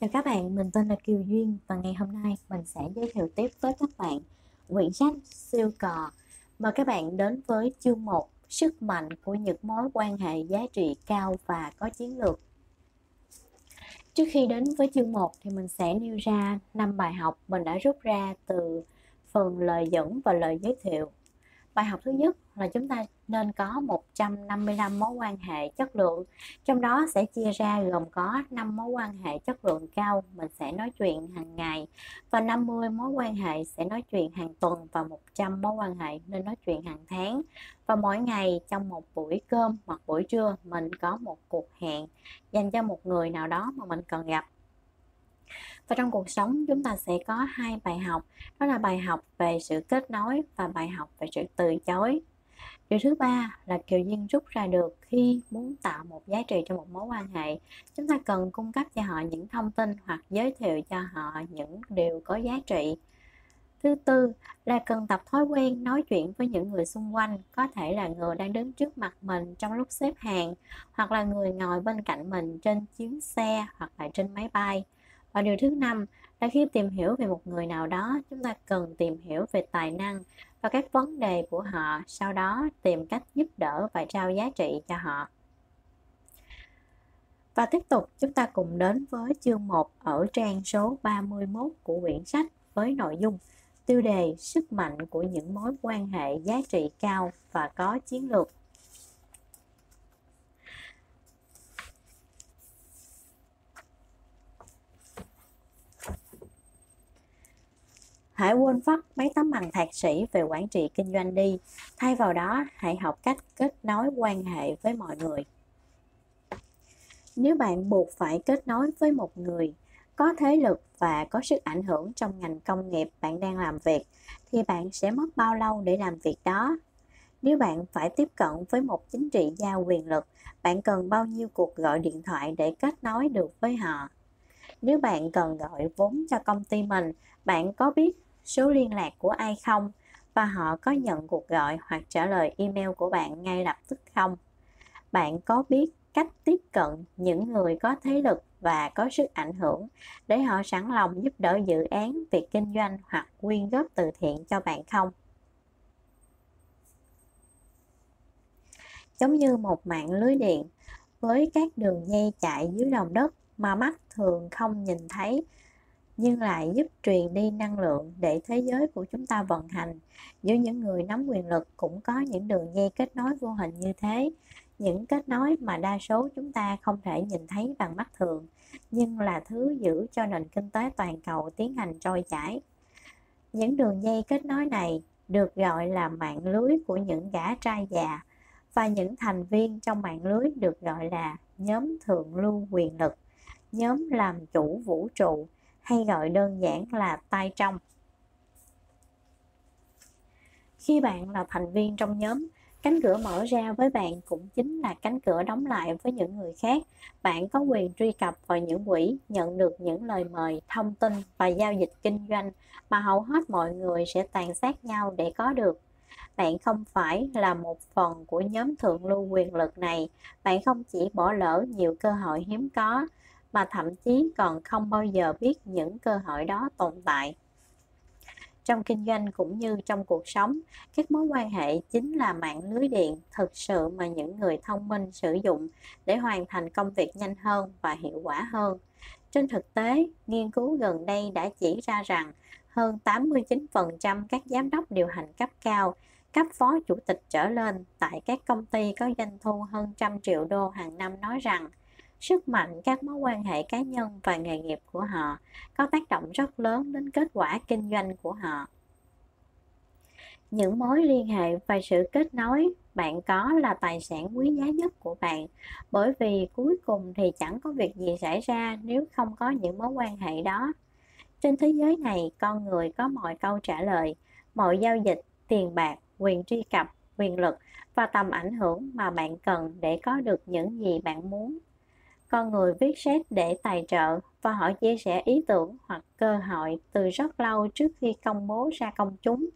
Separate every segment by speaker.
Speaker 1: Chào các bạn, mình tên là Kiều Duyên và ngày hôm nay mình sẽ giới thiệu tiếp với các bạn quyển sách Siêu Cò. Mời các bạn đến với chương 1 Sức mạnh của những mối quan hệ giá trị cao và có chiến lược. Trước khi đến với chương 1 thì mình sẽ nêu ra 5 bài học mình đã rút ra từ phần lời dẫn và lời giới thiệu. Bài học thứ nhất là chúng ta nên có 155 mối quan hệ chất lượng. Trong đó sẽ chia ra gồm có 5 mối quan hệ chất lượng cao, mình sẽ nói chuyện hàng ngày, và 50 mối quan hệ sẽ nói chuyện hàng tuần và 100 mối quan hệ nên nói chuyện hàng tháng. Và mỗi ngày trong một buổi cơm hoặc buổi trưa, mình có một cuộc hẹn dành cho một người nào đó mà mình cần gặp và trong cuộc sống, chúng ta sẽ có hai bài học. Đó là bài học về sự kết nối và bài học về sự từ chối. Điều thứ ba là kiều duyên rút ra được khi muốn tạo một giá trị cho một mối quan hệ. Chúng ta cần cung cấp cho họ những thông tin hoặc giới thiệu cho họ những điều có giá trị. Thứ tư là cần tập thói quen nói chuyện với những người xung quanh, có thể là người đang đứng trước mặt mình trong lúc xếp hàng, hoặc là người ngồi bên cạnh mình trên chuyến xe hoặc là trên máy bay và điều thứ năm, là khi tìm hiểu về một người nào đó, chúng ta cần tìm hiểu về tài năng và các vấn đề của họ, sau đó tìm cách giúp đỡ và trao giá trị cho họ. Và tiếp tục, chúng ta cùng đến với chương 1 ở trang số 31 của quyển sách với nội dung tiêu đề sức mạnh của những mối quan hệ giá trị cao và có chiến lược. Hãy quên phát mấy tấm bằng thạc sĩ về quản trị kinh doanh đi. Thay vào đó, hãy học cách kết nối quan hệ với mọi người. Nếu bạn buộc phải kết nối với một người có thế lực và có sức ảnh hưởng trong ngành công nghiệp bạn đang làm việc, thì bạn sẽ mất bao lâu để làm việc đó? Nếu bạn phải tiếp cận với một chính trị gia quyền lực, bạn cần bao nhiêu cuộc gọi điện thoại để kết nối được với họ? Nếu bạn cần gọi vốn cho công ty mình, bạn có biết số liên lạc của ai không và họ có nhận cuộc gọi hoặc trả lời email của bạn ngay lập tức không? Bạn có biết cách tiếp cận những người có thế lực và có sức ảnh hưởng để họ sẵn lòng giúp đỡ dự án, việc kinh doanh hoặc quyên góp từ thiện cho bạn không? Giống như một mạng lưới điện với các đường dây chạy dưới lòng đất mà mắt thường không nhìn thấy nhưng lại giúp truyền đi năng lượng để thế giới của chúng ta vận hành. Giữa những người nắm quyền lực cũng có những đường dây kết nối vô hình như thế, những kết nối mà đa số chúng ta không thể nhìn thấy bằng mắt thường, nhưng là thứ giữ cho nền kinh tế toàn cầu tiến hành trôi chảy. Những đường dây kết nối này được gọi là mạng lưới của những gã trai già và những thành viên trong mạng lưới được gọi là nhóm thượng lưu quyền lực, nhóm làm chủ vũ trụ hay gọi đơn giản là tay trong. Khi bạn là thành viên trong nhóm, cánh cửa mở ra với bạn cũng chính là cánh cửa đóng lại với những người khác. Bạn có quyền truy cập vào những quỹ, nhận được những lời mời, thông tin và giao dịch kinh doanh mà hầu hết mọi người sẽ tàn sát nhau để có được. Bạn không phải là một phần của nhóm thượng lưu quyền lực này, bạn không chỉ bỏ lỡ nhiều cơ hội hiếm có, mà thậm chí còn không bao giờ biết những cơ hội đó tồn tại. Trong kinh doanh cũng như trong cuộc sống, các mối quan hệ chính là mạng lưới điện thực sự mà những người thông minh sử dụng để hoàn thành công việc nhanh hơn và hiệu quả hơn. Trên thực tế, nghiên cứu gần đây đã chỉ ra rằng hơn 89% các giám đốc điều hành cấp cao, cấp phó chủ tịch trở lên tại các công ty có doanh thu hơn trăm triệu đô hàng năm nói rằng sức mạnh các mối quan hệ cá nhân và nghề nghiệp của họ có tác động rất lớn đến kết quả kinh doanh của họ. Những mối liên hệ và sự kết nối bạn có là tài sản quý giá nhất của bạn, bởi vì cuối cùng thì chẳng có việc gì xảy ra nếu không có những mối quan hệ đó. Trên thế giới này, con người có mọi câu trả lời, mọi giao dịch, tiền bạc, quyền truy cập, quyền lực và tầm ảnh hưởng mà bạn cần để có được những gì bạn muốn con người viết sách để tài trợ và họ chia sẻ ý tưởng hoặc cơ hội từ rất lâu trước khi công bố ra công chúng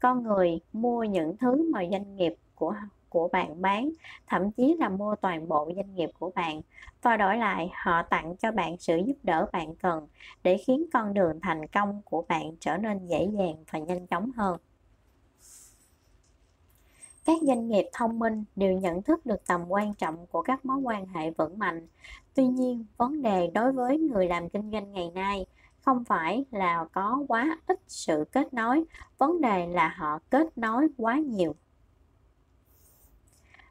Speaker 1: con người mua những thứ mà doanh nghiệp của của bạn bán, thậm chí là mua toàn bộ doanh nghiệp của bạn và đổi lại họ tặng cho bạn sự giúp đỡ bạn cần để khiến con đường thành công của bạn trở nên dễ dàng và nhanh chóng hơn. Các doanh nghiệp thông minh đều nhận thức được tầm quan trọng của các mối quan hệ vững mạnh. Tuy nhiên, vấn đề đối với người làm kinh doanh ngày nay không phải là có quá ít sự kết nối, vấn đề là họ kết nối quá nhiều.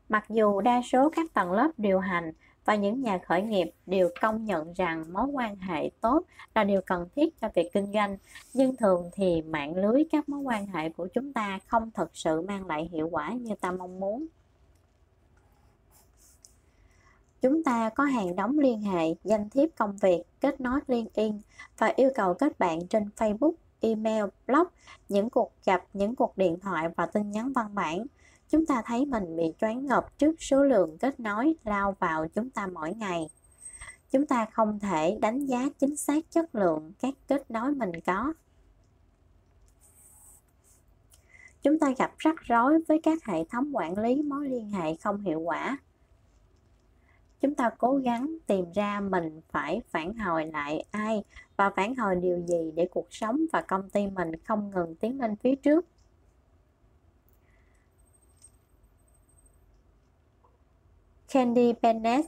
Speaker 1: Mặc dù đa số các tầng lớp điều hành và những nhà khởi nghiệp đều công nhận rằng mối quan hệ tốt là điều cần thiết cho việc kinh doanh. Nhưng thường thì mạng lưới các mối quan hệ của chúng ta không thực sự mang lại hiệu quả như ta mong muốn. Chúng ta có hàng đóng liên hệ, danh thiếp công việc, kết nối liên LinkedIn và yêu cầu kết bạn trên Facebook, email, blog, những cuộc gặp, những cuộc điện thoại và tin nhắn văn bản chúng ta thấy mình bị choáng ngợp trước số lượng kết nối lao vào chúng ta mỗi ngày. Chúng ta không thể đánh giá chính xác chất lượng các kết nối mình có. Chúng ta gặp rắc rối với các hệ thống quản lý mối liên hệ không hiệu quả. Chúng ta cố gắng tìm ra mình phải phản hồi lại ai và phản hồi điều gì để cuộc sống và công ty mình không ngừng tiến lên phía trước. Candy Bennett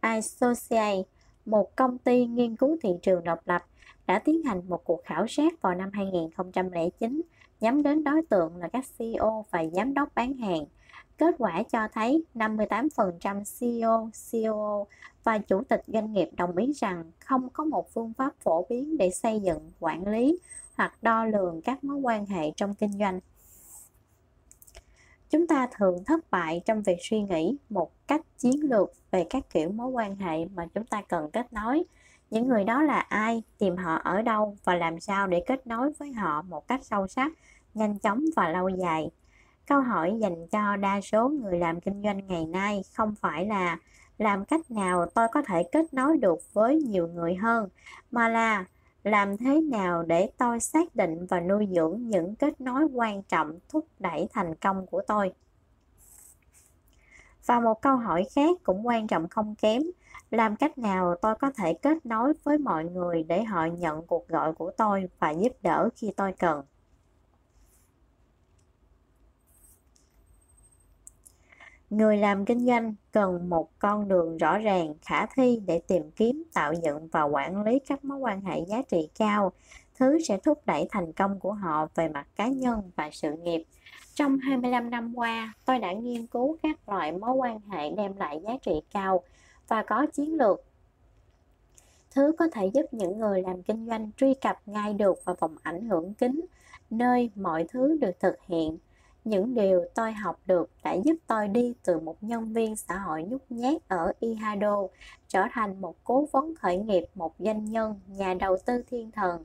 Speaker 1: Associates, một công ty nghiên cứu thị trường độc lập, đã tiến hành một cuộc khảo sát vào năm 2009 nhắm đến đối tượng là các CEO và giám đốc bán hàng. Kết quả cho thấy 58% CEO, COO và chủ tịch doanh nghiệp đồng ý rằng không có một phương pháp phổ biến để xây dựng, quản lý hoặc đo lường các mối quan hệ trong kinh doanh chúng ta thường thất bại trong việc suy nghĩ một cách chiến lược về các kiểu mối quan hệ mà chúng ta cần kết nối. Những người đó là ai, tìm họ ở đâu và làm sao để kết nối với họ một cách sâu sắc, nhanh chóng và lâu dài? Câu hỏi dành cho đa số người làm kinh doanh ngày nay không phải là làm cách nào tôi có thể kết nối được với nhiều người hơn, mà là làm thế nào để tôi xác định và nuôi dưỡng những kết nối quan trọng thúc đẩy thành công của tôi? Và một câu hỏi khác cũng quan trọng không kém, làm cách nào tôi có thể kết nối với mọi người để họ nhận cuộc gọi của tôi và giúp đỡ khi tôi cần? Người làm kinh doanh cần một con đường rõ ràng khả thi để tìm kiếm tạo dựng và quản lý các mối quan hệ giá trị cao. Thứ sẽ thúc đẩy thành công của họ về mặt cá nhân và sự nghiệp. Trong 25 năm qua, tôi đã nghiên cứu các loại mối quan hệ đem lại giá trị cao và có chiến lược. Thứ có thể giúp những người làm kinh doanh truy cập ngay được vào vòng ảnh hưởng kính, nơi mọi thứ được thực hiện những điều tôi học được đã giúp tôi đi từ một nhân viên xã hội nhút nhát ở Ihado trở thành một cố vấn khởi nghiệp, một doanh nhân, nhà đầu tư thiên thần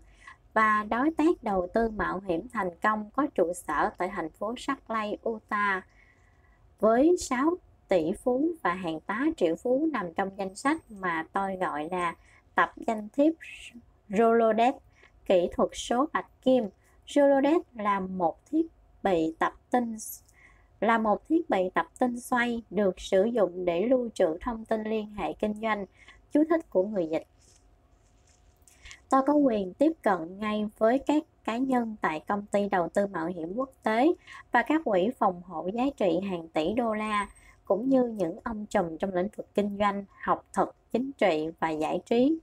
Speaker 1: và đối tác đầu tư mạo hiểm thành công có trụ sở tại thành phố Salt Lake, Utah với 6 tỷ phú và hàng tá triệu phú nằm trong danh sách mà tôi gọi là tập danh thiếp Rolodex kỹ thuật số bạch kim. Rolodex là một thiết bị tập tin là một thiết bị tập tin xoay được sử dụng để lưu trữ thông tin liên hệ kinh doanh chú thích của người dịch tôi có quyền tiếp cận ngay với các cá nhân tại công ty đầu tư mạo hiểm quốc tế và các quỹ phòng hộ giá trị hàng tỷ đô la cũng như những ông trùm trong lĩnh vực kinh doanh, học thuật, chính trị và giải trí.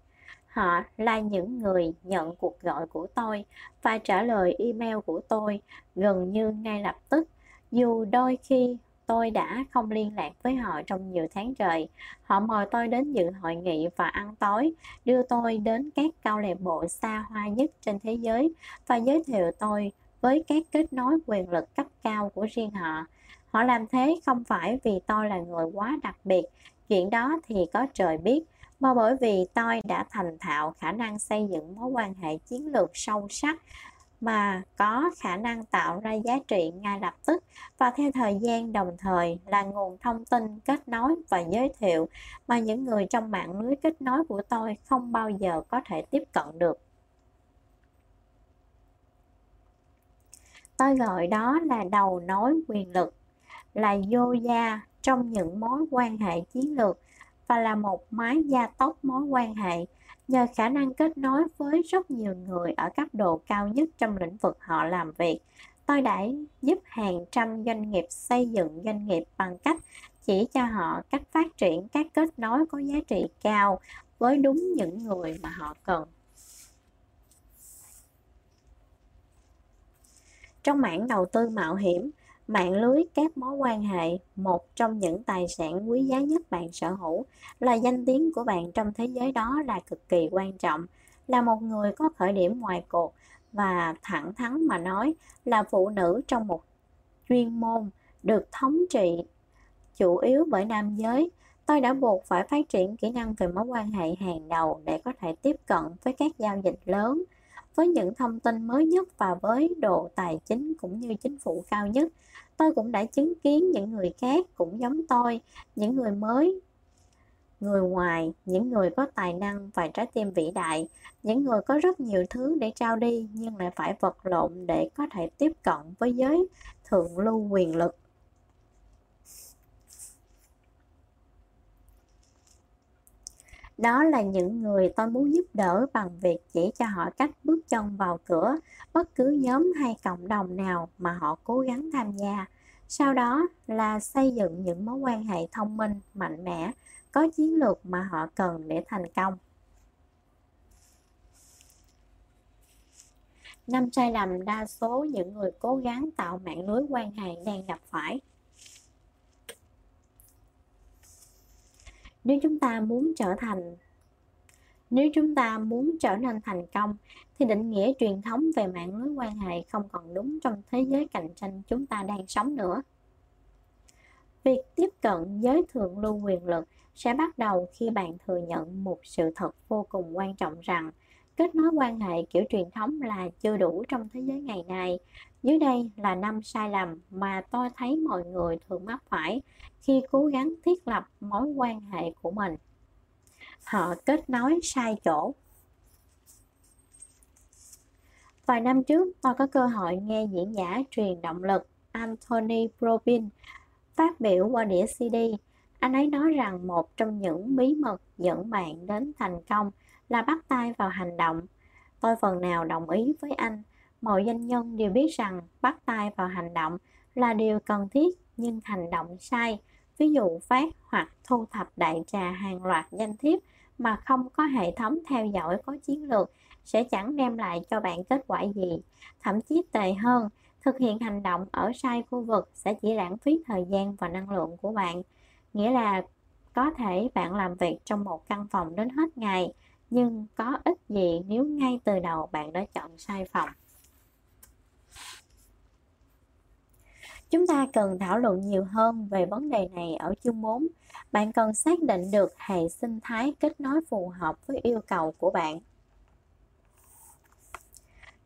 Speaker 1: Họ là những người nhận cuộc gọi của tôi và trả lời email của tôi gần như ngay lập tức, dù đôi khi tôi đã không liên lạc với họ trong nhiều tháng trời. Họ mời tôi đến dự hội nghị và ăn tối, đưa tôi đến các câu lạc bộ xa hoa nhất trên thế giới và giới thiệu tôi với các kết nối quyền lực cấp cao của riêng họ. Họ làm thế không phải vì tôi là người quá đặc biệt, chuyện đó thì có trời biết, mà bởi vì tôi đã thành thạo khả năng xây dựng mối quan hệ chiến lược sâu sắc mà có khả năng tạo ra giá trị ngay lập tức. Và theo thời gian đồng thời là nguồn thông tin kết nối và giới thiệu mà những người trong mạng lưới kết nối của tôi không bao giờ có thể tiếp cận được. Tôi gọi đó là đầu nối quyền lực, là vô gia trong những mối quan hệ chiến lược và là một máy gia tốc mối quan hệ, nhờ khả năng kết nối với rất nhiều người ở cấp độ cao nhất trong lĩnh vực họ làm việc. Tôi đã giúp hàng trăm doanh nghiệp xây dựng doanh nghiệp bằng cách chỉ cho họ cách phát triển các kết nối có giá trị cao với đúng những người mà họ cần. Trong mảng đầu tư mạo hiểm mạng lưới các mối quan hệ, một trong những tài sản quý giá nhất bạn sở hữu, là danh tiếng của bạn trong thế giới đó là cực kỳ quan trọng, là một người có khởi điểm ngoài cuộc. Và thẳng thắn mà nói là phụ nữ trong một chuyên môn được thống trị chủ yếu bởi nam giới. Tôi đã buộc phải phát triển kỹ năng về mối quan hệ hàng đầu để có thể tiếp cận với các giao dịch lớn với những thông tin mới nhất và với độ tài chính cũng như chính phủ cao nhất. Tôi cũng đã chứng kiến những người khác cũng giống tôi, những người mới, người ngoài, những người có tài năng và trái tim vĩ đại, những người có rất nhiều thứ để trao đi nhưng lại phải vật lộn để có thể tiếp cận với giới thượng lưu quyền lực. Đó là những người tôi muốn giúp đỡ bằng việc chỉ cho họ cách bước chân vào cửa, bất cứ nhóm hay cộng đồng nào mà họ cố gắng tham gia. Sau đó là xây dựng những mối quan hệ thông minh, mạnh mẽ, có chiến lược mà họ cần để thành công. Năm sai lầm đa số những người cố gắng tạo mạng lưới quan hệ đang gặp phải nếu chúng ta muốn trở thành, nếu chúng ta muốn trở nên thành công, thì định nghĩa truyền thống về mạng lưới quan hệ không còn đúng trong thế giới cạnh tranh chúng ta đang sống nữa. Việc tiếp cận giới thượng lưu quyền lực sẽ bắt đầu khi bạn thừa nhận một sự thật vô cùng quan trọng rằng kết nối quan hệ kiểu truyền thống là chưa đủ trong thế giới ngày nay. Dưới đây là năm sai lầm mà tôi thấy mọi người thường mắc phải khi cố gắng thiết lập mối quan hệ của mình. Họ kết nối sai chỗ. Vài năm trước, tôi có cơ hội nghe diễn giả truyền động lực Anthony Robin phát biểu qua đĩa CD anh ấy nói rằng một trong những bí mật dẫn bạn đến thành công là bắt tay vào hành động. Tôi phần nào đồng ý với anh. Mọi doanh nhân đều biết rằng bắt tay vào hành động là điều cần thiết nhưng hành động sai ví dụ phát hoặc thu thập đại trà hàng loạt danh thiếp mà không có hệ thống theo dõi có chiến lược sẽ chẳng đem lại cho bạn kết quả gì. Thậm chí tệ hơn, thực hiện hành động ở sai khu vực sẽ chỉ lãng phí thời gian và năng lượng của bạn. Nghĩa là có thể bạn làm việc trong một căn phòng đến hết ngày, nhưng có ích gì nếu ngay từ đầu bạn đã chọn sai phòng? Chúng ta cần thảo luận nhiều hơn về vấn đề này ở chương 4. Bạn cần xác định được hệ sinh thái kết nối phù hợp với yêu cầu của bạn.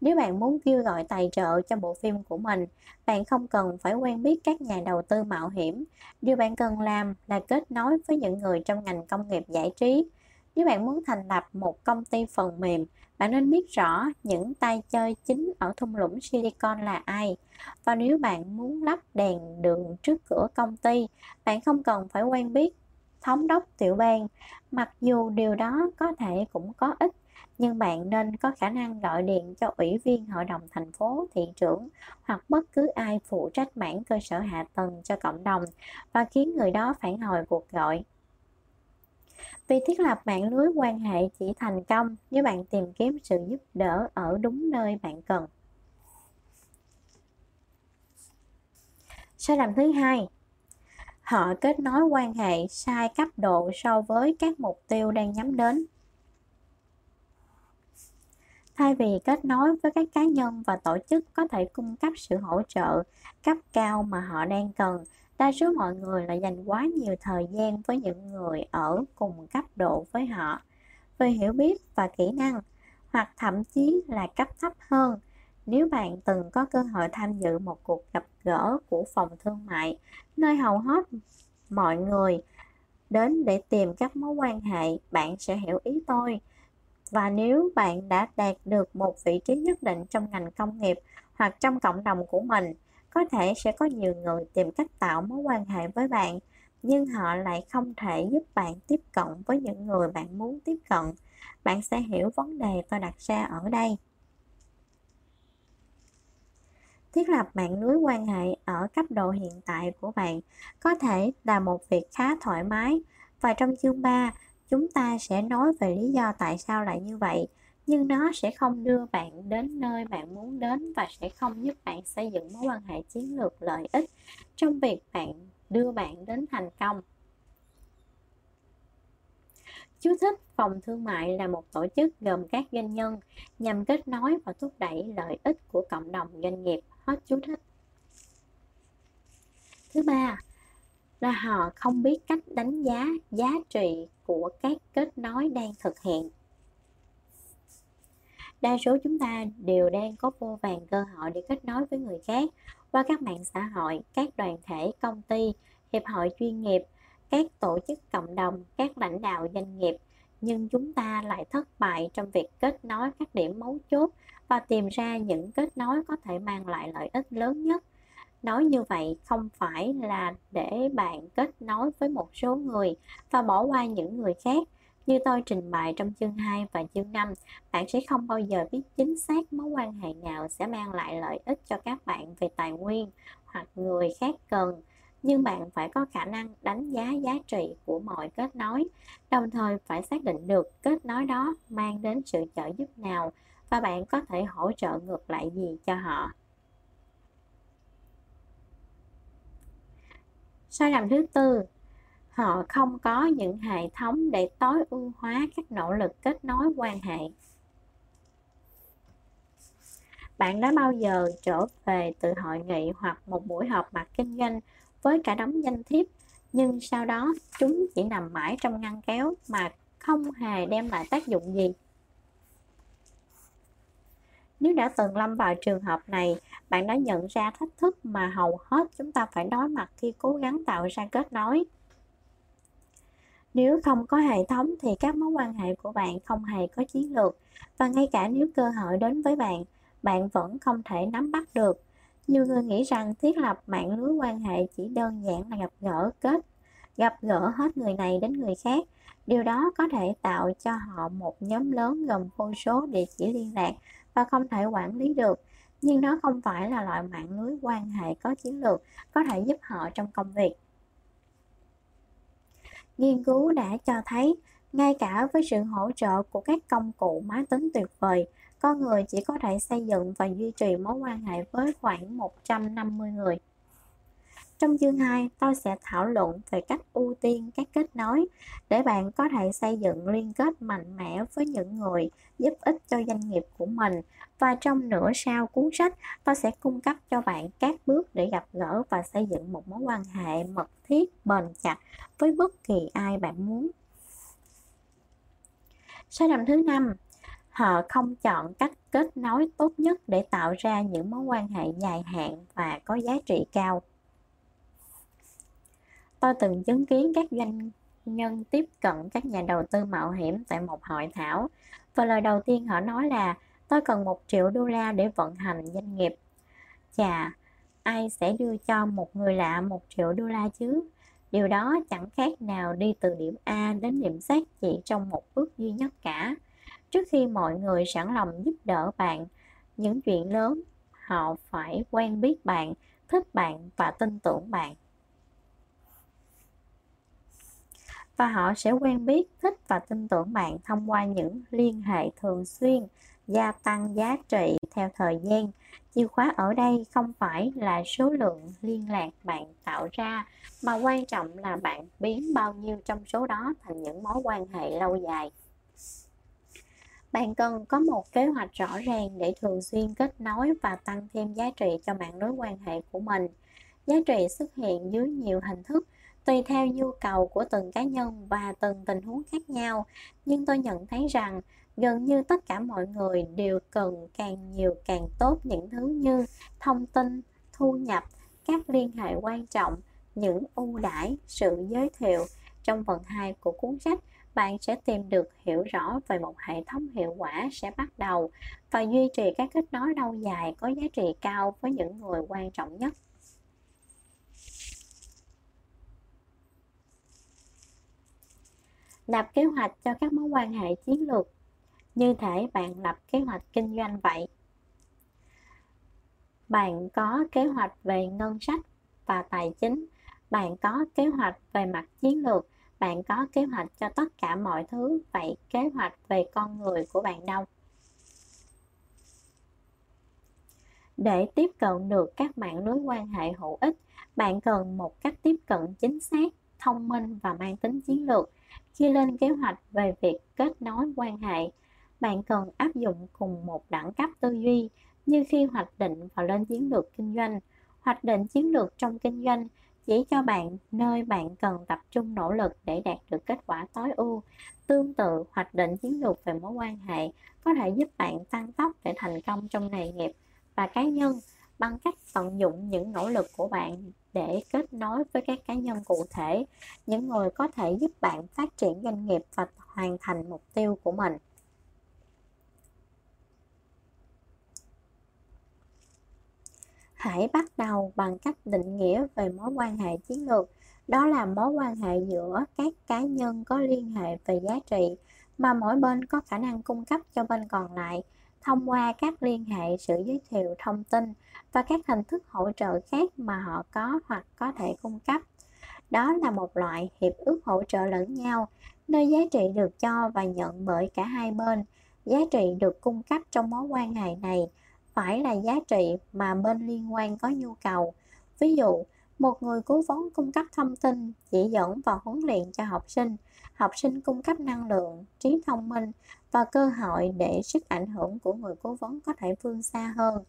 Speaker 1: Nếu bạn muốn kêu gọi tài trợ cho bộ phim của mình, bạn không cần phải quen biết các nhà đầu tư mạo hiểm. Điều bạn cần làm là kết nối với những người trong ngành công nghiệp giải trí. Nếu bạn muốn thành lập một công ty phần mềm, bạn nên biết rõ những tay chơi chính ở thung lũng Silicon là ai. Và nếu bạn muốn lắp đèn đường trước cửa công ty, bạn không cần phải quen biết thống đốc tiểu bang. Mặc dù điều đó có thể cũng có ích, nhưng bạn nên có khả năng gọi điện cho ủy viên hội đồng thành phố, thị trưởng hoặc bất cứ ai phụ trách mảng cơ sở hạ tầng cho cộng đồng và khiến người đó phản hồi cuộc gọi. Vì thiết lập mạng lưới quan hệ chỉ thành công nếu bạn tìm kiếm sự giúp đỡ ở đúng nơi bạn cần. Sai lầm thứ hai, họ kết nối quan hệ sai cấp độ so với các mục tiêu đang nhắm đến. Thay vì kết nối với các cá nhân và tổ chức có thể cung cấp sự hỗ trợ cấp cao mà họ đang cần, đa số mọi người lại dành quá nhiều thời gian với những người ở cùng cấp độ với họ, về hiểu biết và kỹ năng, hoặc thậm chí là cấp thấp hơn. Nếu bạn từng có cơ hội tham dự một cuộc gặp gỡ của phòng thương mại, nơi hầu hết mọi người đến để tìm các mối quan hệ, bạn sẽ hiểu ý tôi. Và nếu bạn đã đạt được một vị trí nhất định trong ngành công nghiệp hoặc trong cộng đồng của mình có thể sẽ có nhiều người tìm cách tạo mối quan hệ với bạn, nhưng họ lại không thể giúp bạn tiếp cận với những người bạn muốn tiếp cận. Bạn sẽ hiểu vấn đề tôi đặt ra ở đây. Thiết lập mạng lưới quan hệ ở cấp độ hiện tại của bạn có thể là một việc khá thoải mái. Và trong chương 3 chúng ta sẽ nói về lý do tại sao lại như vậy nhưng nó sẽ không đưa bạn đến nơi bạn muốn đến và sẽ không giúp bạn xây dựng mối quan hệ chiến lược lợi ích trong việc bạn đưa bạn đến thành công Chú thích Phòng Thương mại là một tổ chức gồm các doanh nhân nhằm kết nối và thúc đẩy lợi ích của cộng đồng doanh nghiệp. Hết chú thích. Thứ ba là họ không biết cách đánh giá giá trị của các kết nối đang thực hiện. Đa số chúng ta đều đang có vô vàng cơ hội để kết nối với người khác qua các mạng xã hội, các đoàn thể, công ty, hiệp hội chuyên nghiệp, các tổ chức cộng đồng, các lãnh đạo doanh nghiệp, nhưng chúng ta lại thất bại trong việc kết nối các điểm mấu chốt và tìm ra những kết nối có thể mang lại lợi ích lớn nhất. Nói như vậy không phải là để bạn kết nối với một số người và bỏ qua những người khác. Như tôi trình bày trong chương 2 và chương 5, bạn sẽ không bao giờ biết chính xác mối quan hệ nào sẽ mang lại lợi ích cho các bạn về tài nguyên hoặc người khác cần. Nhưng bạn phải có khả năng đánh giá giá trị của mọi kết nối đồng thời phải xác định được kết nối đó mang đến sự trợ giúp nào và bạn có thể hỗ trợ ngược lại gì cho họ. Sai lầm thứ tư họ không có những hệ thống để tối ưu hóa các nỗ lực kết nối quan hệ. Bạn đã bao giờ trở về từ hội nghị hoặc một buổi họp mặt kinh doanh với cả đống danh thiếp, nhưng sau đó chúng chỉ nằm mãi trong ngăn kéo mà không hề đem lại tác dụng gì? Nếu đã từng lâm vào trường hợp này, bạn đã nhận ra thách thức mà hầu hết chúng ta phải đối mặt khi cố gắng tạo ra kết nối nếu không có hệ thống thì các mối quan hệ của bạn không hề có chiến lược. Và ngay cả nếu cơ hội đến với bạn bạn vẫn không thể nắm bắt được. Nhiều người nghĩ rằng thiết lập mạng lưới quan hệ chỉ đơn giản là gặp gỡ, kết, gặp gỡ hết người này đến người khác. Điều đó có thể tạo cho họ một nhóm lớn gồm vô số, địa chỉ liên lạc và không thể quản lý được. Nhưng nó không phải là loại mạng lưới quan hệ có chiến lược có thể giúp họ trong công việc nghiên cứu đã cho thấy, ngay cả với sự hỗ trợ của các công cụ máy tính tuyệt vời, con người chỉ có thể xây dựng và duy trì mối quan hệ với khoảng 150 người. Trong chương 2, tôi sẽ thảo luận về cách ưu tiên các kết nối để bạn có thể xây dựng liên kết mạnh mẽ với những người giúp ích cho doanh nghiệp của mình. Và trong nửa sau cuốn sách, tôi sẽ cung cấp cho bạn các bước để gặp gỡ và xây dựng một mối quan hệ mật thiết, bền chặt với bất kỳ ai bạn muốn. Sai lầm thứ năm, họ không chọn cách kết nối tốt nhất để tạo ra những mối quan hệ dài hạn và có giá trị cao tôi từng chứng kiến các doanh nhân tiếp cận các nhà đầu tư mạo hiểm tại một hội thảo. Và lời đầu tiên họ nói là, tôi cần một triệu đô la để vận hành doanh nghiệp. Chà, ai sẽ đưa cho một người lạ một triệu đô la chứ? Điều đó chẳng khác nào đi từ điểm a đến điểm z chỉ trong một bước duy nhất cả. Trước khi mọi người sẵn lòng giúp đỡ bạn, những chuyện lớn, họ phải quen biết bạn, thích bạn và tin tưởng bạn. Và họ sẽ quen biết, thích và tin tưởng bạn thông qua những liên hệ thường xuyên, gia tăng giá trị theo thời gian chìa khóa ở đây không phải là số lượng liên lạc bạn tạo ra, mà quan trọng là bạn biến bao nhiêu trong số đó thành những mối quan hệ lâu dài bạn cần có một kế hoạch rõ ràng để thường xuyên kết nối và tăng thêm giá trị cho mạng lưới quan hệ của mình. Giá trị xuất hiện dưới nhiều hình thức tùy theo nhu cầu của từng cá nhân và từng tình huống khác nhau, nhưng tôi nhận thấy rằng gần như tất cả mọi người đều cần càng nhiều càng tốt những thứ như thông tin, thu nhập, các liên hệ quan trọng, những ưu đãi, sự giới thiệu. Trong phần 2 của cuốn sách, bạn sẽ tìm được hiểu rõ về một hệ thống hiệu quả sẽ bắt đầu và duy trì các kết nối lâu dài có giá trị cao với những người quan trọng nhất lập kế hoạch cho các mối quan hệ chiến lược. Như thể bạn lập kế hoạch kinh doanh vậy. Bạn có kế hoạch về ngân sách và tài chính. Bạn có kế hoạch về mặt chiến lược. Bạn có kế hoạch cho tất cả mọi thứ. Vậy kế hoạch về con người của bạn đâu? Để tiếp cận được các mạng lưới quan hệ hữu ích, bạn cần một cách tiếp cận chính xác, thông minh và mang tính chiến lược khi lên kế hoạch về việc kết nối quan hệ. Bạn cần áp dụng cùng một đẳng cấp tư duy, như khi hoạch định và lên chiến lược kinh doanh. Hoạch định chiến lược trong kinh doanh chỉ cho bạn nơi bạn cần tập trung nỗ lực để đạt được kết quả tối ưu. Tương tự, hoạch định chiến lược về mối quan hệ có thể giúp bạn tăng tốc để thành công trong nghề nghiệp và cá nhân bằng cách tận dụng những nỗ lực của bạn để kết nối với các cá nhân cụ thể, những người có thể giúp bạn phát triển doanh nghiệp và hoàn thành mục tiêu của mình. Hãy bắt đầu bằng cách định nghĩa về mối quan hệ chiến lược. Đó là mối quan hệ giữa các cá nhân có liên hệ về giá trị mà mỗi bên có khả năng cung cấp cho bên còn lại, thông qua các liên hệ, sự giới thiệu, thông tin và các hình thức hỗ trợ khác mà họ có hoặc có thể cung cấp. Đó là một loại hiệp ước hỗ trợ lẫn nhau, nơi giá trị được cho và nhận bởi cả hai bên. Giá trị được cung cấp trong mối quan hệ này phải là giá trị mà bên liên quan có nhu cầu. Ví dụ, một người cố vấn cung cấp thông tin, chỉ dẫn và huấn luyện cho học sinh. Học sinh cung cấp năng lượng, trí thông minh và cơ hội để sức ảnh hưởng của người cố vấn có thể vươn xa hơn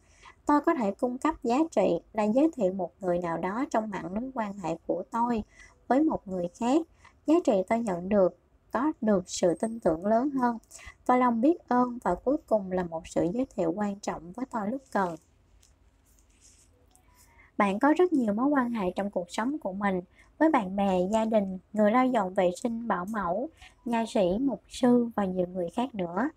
Speaker 1: tôi có thể cung cấp giá trị là giới thiệu một người nào đó trong mạng lưới quan hệ của tôi với một người khác. Giá trị tôi nhận được, có được sự tin tưởng lớn hơn. Và lòng biết ơn và cuối cùng là một sự giới thiệu quan trọng với tôi lúc cần. Bạn có rất nhiều mối quan hệ trong cuộc sống của mình, với bạn bè, gia đình, người lao dọn vệ sinh, bảo mẫu nha sĩ, mục sư và nhiều người khác nữa.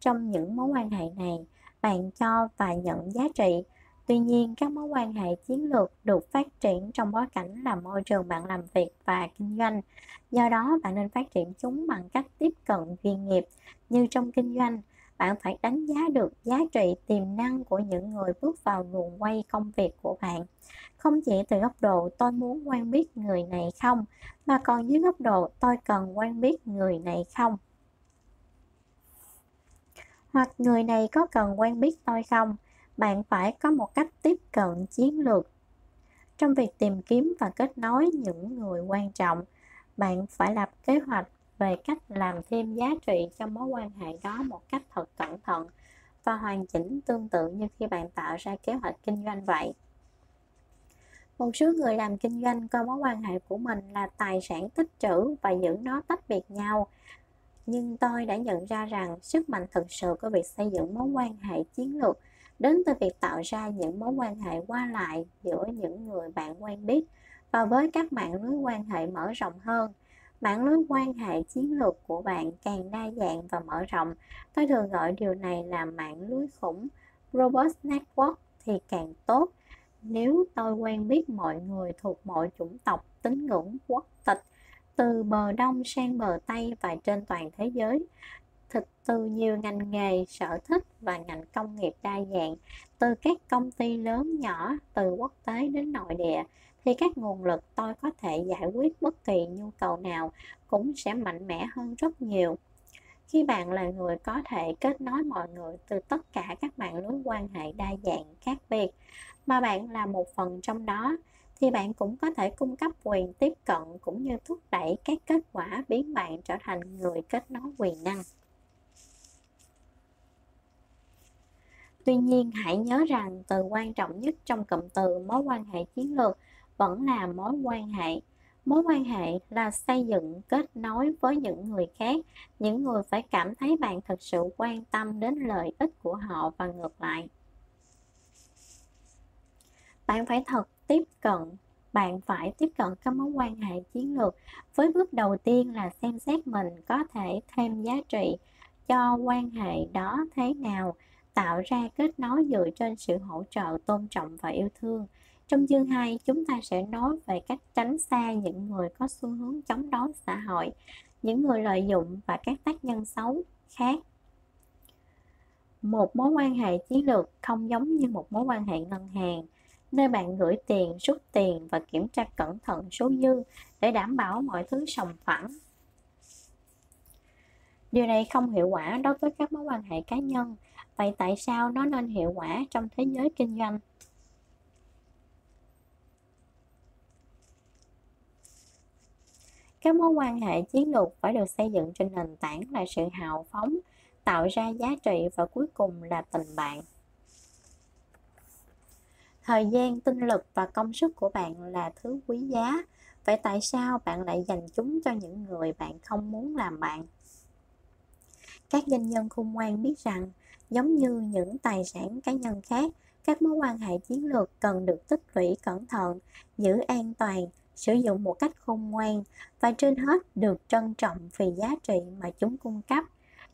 Speaker 1: Trong những mối quan hệ này bạn cho và nhận giá trị Tuy nhiên, các mối quan hệ chiến lược được phát triển trong bối cảnh là môi trường bạn làm việc và kinh doanh. Do đó, bạn nên phát triển chúng bằng cách tiếp cận chuyên nghiệp. Như trong kinh doanh, bạn phải đánh giá được giá trị tiềm năng của những người bước vào nguồn quay công việc của bạn. Không chỉ từ góc độ tôi muốn quen biết người này không, mà còn dưới góc độ tôi cần quen biết người này không. Hoặc người này có cần quen biết tôi không? bạn phải có một cách tiếp cận chiến lược. Trong việc tìm kiếm và kết nối những người quan trọng, bạn phải lập kế hoạch về cách làm thêm giá trị cho mối quan hệ đó một cách thật cẩn thận và hoàn chỉnh tương tự như khi bạn tạo ra kế hoạch kinh doanh vậy. Một số người làm kinh doanh coi mối quan hệ của mình là tài sản tích trữ và giữ nó tách biệt nhau nhưng tôi đã nhận ra rằng sức mạnh thực sự của việc xây dựng mối quan hệ chiến lược đến từ việc tạo ra những mối quan hệ qua lại giữa những người bạn quen biết và với các mạng lưới quan hệ mở rộng hơn. Mạng lưới quan hệ chiến lược của bạn càng đa dạng và mở rộng, tôi thường gọi điều này là mạng lưới khủng. Robust network thì càng tốt. Nếu tôi quen biết mọi người thuộc mọi chủng tộc, tín ngưỡng quốc tịch từ bờ đông sang bờ tây và trên toàn thế giới. Thịt từ nhiều ngành nghề, sở thích và ngành công nghiệp đa dạng, từ các công ty lớn nhỏ, từ quốc tế đến nội địa, thì các nguồn lực tôi có thể giải quyết bất kỳ nhu cầu nào cũng sẽ mạnh mẽ hơn rất nhiều. Khi bạn là người có thể kết nối mọi người từ tất cả các mạng lưới quan hệ đa dạng khác biệt, mà bạn là một phần trong đó thì bạn cũng có thể cung cấp quyền tiếp cận cũng như thúc đẩy các kết quả biến bạn trở thành người kết nối quyền năng Tuy nhiên, hãy nhớ rằng từ quan trọng nhất trong cụm từ mối quan hệ chiến lược vẫn là mối quan hệ. Mối quan hệ là xây dựng kết nối với những người khác, những người phải cảm thấy bạn thực sự quan tâm đến lợi ích của họ và ngược lại. Bạn phải thật tiếp cận bạn phải tiếp cận các mối quan hệ chiến lược với bước đầu tiên là xem xét mình có thể thêm giá trị cho quan hệ đó thế nào tạo ra kết nối dựa trên sự hỗ trợ tôn trọng và yêu thương trong chương 2, chúng ta sẽ nói về cách tránh xa những người có xu hướng chống đối xã hội. những người lợi dụng và các tác nhân xấu khác một mối quan hệ chiến lược không giống như một mối quan hệ ngân hàng nơi bạn gửi tiền, rút tiền và kiểm tra cẩn thận số dư để đảm bảo mọi thứ sòng phẳng. Điều này không hiệu quả đối với các mối quan hệ cá nhân. Vậy tại sao nó nên hiệu quả trong thế giới kinh doanh? Các mối quan hệ chiến lược phải được xây dựng trên nền tảng là sự hào phóng, tạo ra giá trị và cuối cùng là tình bạn thời gian, tinh lực và công sức của bạn là thứ quý giá. Vậy tại sao bạn lại dành chúng cho những người bạn không muốn làm bạn? Các doanh nhân khôn ngoan biết rằng, giống như những tài sản cá nhân khác, các mối quan hệ chiến lược cần được tích lũy cẩn thận, giữ an toàn, sử dụng một cách khôn ngoan và trên hết được trân trọng vì giá trị mà chúng cung cấp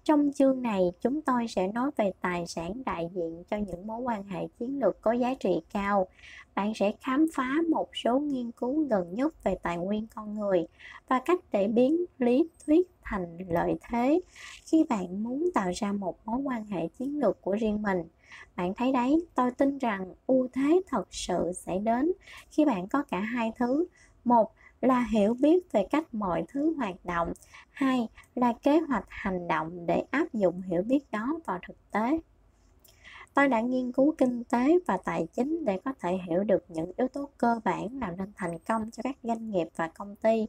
Speaker 1: trong chương này, chúng tôi sẽ nói về tài sản đại diện cho những mối quan hệ chiến lược có giá trị cao. Bạn sẽ khám phá một số nghiên cứu gần nhất về tài nguyên con người và cách để biến lý thuyết thành lợi thế khi bạn muốn tạo ra một mối quan hệ chiến lược của riêng mình. Bạn thấy đấy, tôi tin rằng ưu thế thật sự sẽ đến khi bạn có cả hai thứ. Một là hiểu biết về cách mọi thứ hoạt động. Hai, là kế hoạch hành động để áp dụng hiểu biết đó vào thực tế tôi đã nghiên cứu kinh tế và tài chính để có thể hiểu được những yếu tố cơ bản làm nên thành công cho các doanh nghiệp và công ty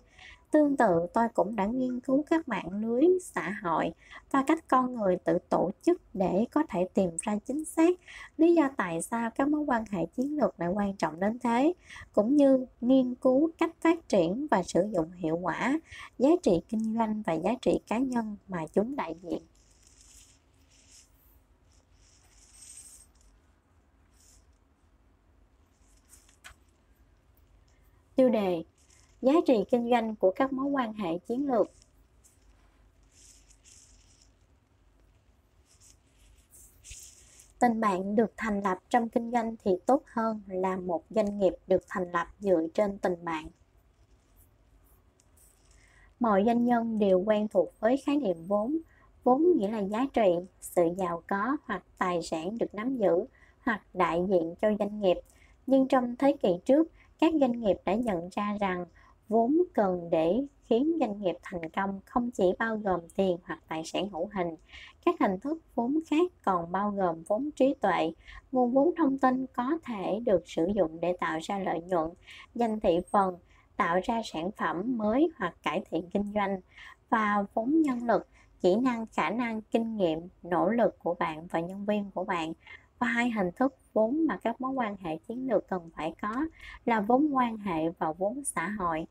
Speaker 1: Tương tự, tôi cũng đã nghiên cứu các mạng lưới xã hội và cách con người tự tổ chức để có thể tìm ra chính xác lý do tại sao các mối quan hệ chiến lược lại quan trọng đến thế, cũng như nghiên cứu cách phát triển và sử dụng hiệu quả giá trị kinh doanh và giá trị cá nhân mà chúng đại diện. Tiêu đề, giá trị kinh doanh của các mối quan hệ chiến lược. Tình bạn được thành lập trong kinh doanh thì tốt hơn là một doanh nghiệp được thành lập dựa trên tình bạn. Mọi doanh nhân đều quen thuộc với khái niệm vốn. Vốn nghĩa là giá trị, sự giàu có hoặc tài sản được nắm giữ hoặc đại diện cho doanh nghiệp. Nhưng trong thế kỷ trước các doanh nghiệp đã nhận ra rằng vốn cần để khiến doanh nghiệp thành công không chỉ bao gồm tiền hoặc tài sản hữu hình. Các hình thức vốn khác còn bao gồm vốn trí tuệ, nguồn vốn thông tin có thể được sử dụng để tạo ra lợi nhuận, danh thị phần, tạo ra sản phẩm mới hoặc cải thiện kinh doanh. Và vốn nhân lực, kỹ năng, khả năng, kinh nghiệm, nỗ lực của bạn và nhân viên của bạn và hai hình thức vốn mà các mối quan hệ chiến lược cần phải có là vốn quan hệ và vốn xã hội.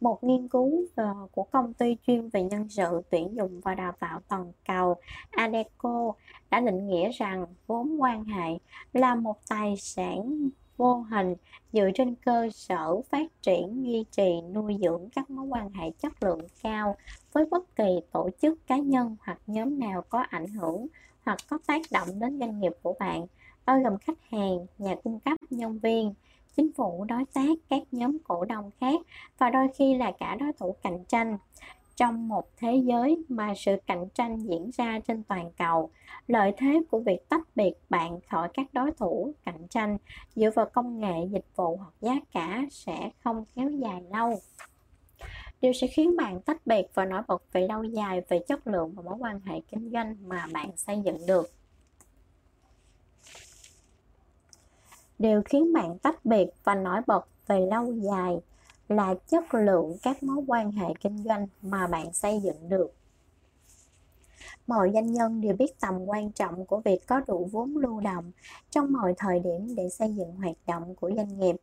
Speaker 1: Một nghiên cứu ờ, của công ty chuyên về nhân sự, tuyển dụng và đào tạo toàn cầu Adeco đã định nghĩa rằng vốn quan hệ là một tài sản vô hình dựa trên cơ sở phát triển, duy trì, nuôi dưỡng các mối quan hệ chất lượng cao với bất kỳ tổ chức cá nhân hoặc nhóm nào có ảnh hưởng hoặc có tác động đến doanh nghiệp của bạn, bao gồm khách hàng, nhà cung cấp, nhân viên, chính phủ, đối tác, các nhóm cổ đông khác và đôi khi là cả đối thủ cạnh tranh. Trong một thế giới mà sự cạnh tranh diễn ra trên toàn cầu, lợi thế của việc tách biệt bạn khỏi các đối thủ cạnh tranh dựa vào công nghệ, dịch vụ hoặc giá cả sẽ không kéo dài lâu điều sẽ khiến bạn tách biệt và nổi bật về lâu dài về chất lượng và mối quan hệ kinh doanh mà bạn xây dựng được. Điều khiến bạn tách biệt và nổi bật về lâu dài là chất lượng các mối quan hệ kinh doanh mà bạn xây dựng được. Mọi doanh nhân đều biết tầm quan trọng của việc có đủ vốn lưu động trong mọi thời điểm để xây dựng hoạt động của doanh nghiệp,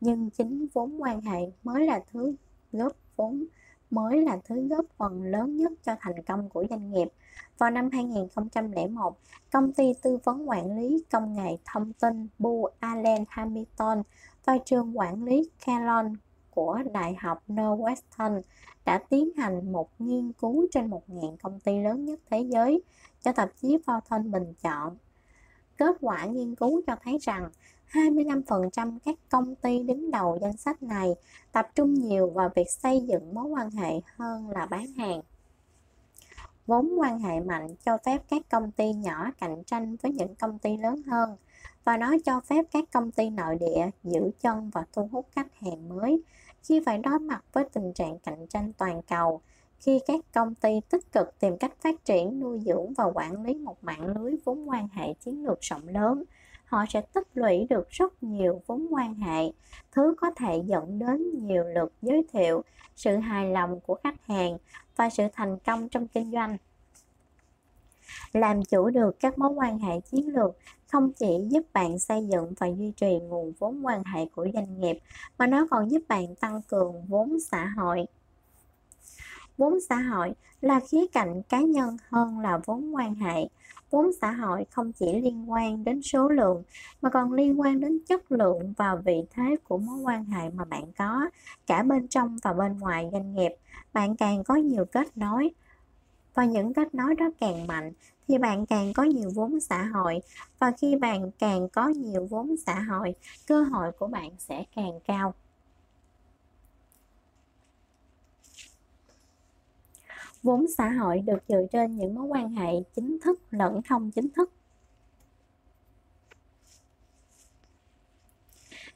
Speaker 1: nhưng chính vốn quan hệ mới là thứ góp vốn mới là thứ góp phần lớn nhất cho thành công của doanh nghiệp. Vào năm 2001, công ty tư vấn quản lý công nghệ thông tin Bu Allen Hamilton và trường quản lý Kellogg của Đại học Northwestern đã tiến hành một nghiên cứu trên 1.000 công ty lớn nhất thế giới cho tạp chí Fortune bình chọn. Kết quả nghiên cứu cho thấy rằng 25% các công ty đứng đầu danh sách này tập trung nhiều vào việc xây dựng mối quan hệ hơn là bán hàng. Vốn quan hệ mạnh cho phép các công ty nhỏ cạnh tranh với những công ty lớn hơn, và nó cho phép các công ty nội địa giữ chân và thu hút khách hàng mới khi phải đối mặt với tình trạng cạnh tranh toàn cầu, khi các công ty tích cực tìm cách phát triển, nuôi dưỡng và quản lý một mạng lưới vốn quan hệ chiến lược rộng lớn họ sẽ tích lũy được rất nhiều vốn quan hệ. Thứ có thể dẫn đến nhiều lượt giới thiệu, sự hài lòng của khách hàng và sự thành công trong kinh doanh. Làm chủ được các mối quan hệ chiến lược không chỉ giúp bạn xây dựng và duy trì nguồn vốn quan hệ của doanh nghiệp, mà nó còn giúp bạn tăng cường vốn xã hội. Vốn xã hội là khía cạnh cá nhân hơn là vốn quan hệ vốn xã hội không chỉ liên quan đến số lượng, mà còn liên quan đến chất lượng và vị thế của mối quan hệ mà bạn có, cả bên trong và bên ngoài doanh nghiệp. Bạn càng có nhiều kết nối, và những kết nối đó càng mạnh, thì bạn càng có nhiều vốn xã hội. Và khi bạn càng có nhiều vốn xã hội, cơ hội của bạn sẽ càng cao. Vốn xã hội được dựa trên những mối quan hệ chính thức lẫn không chính thức.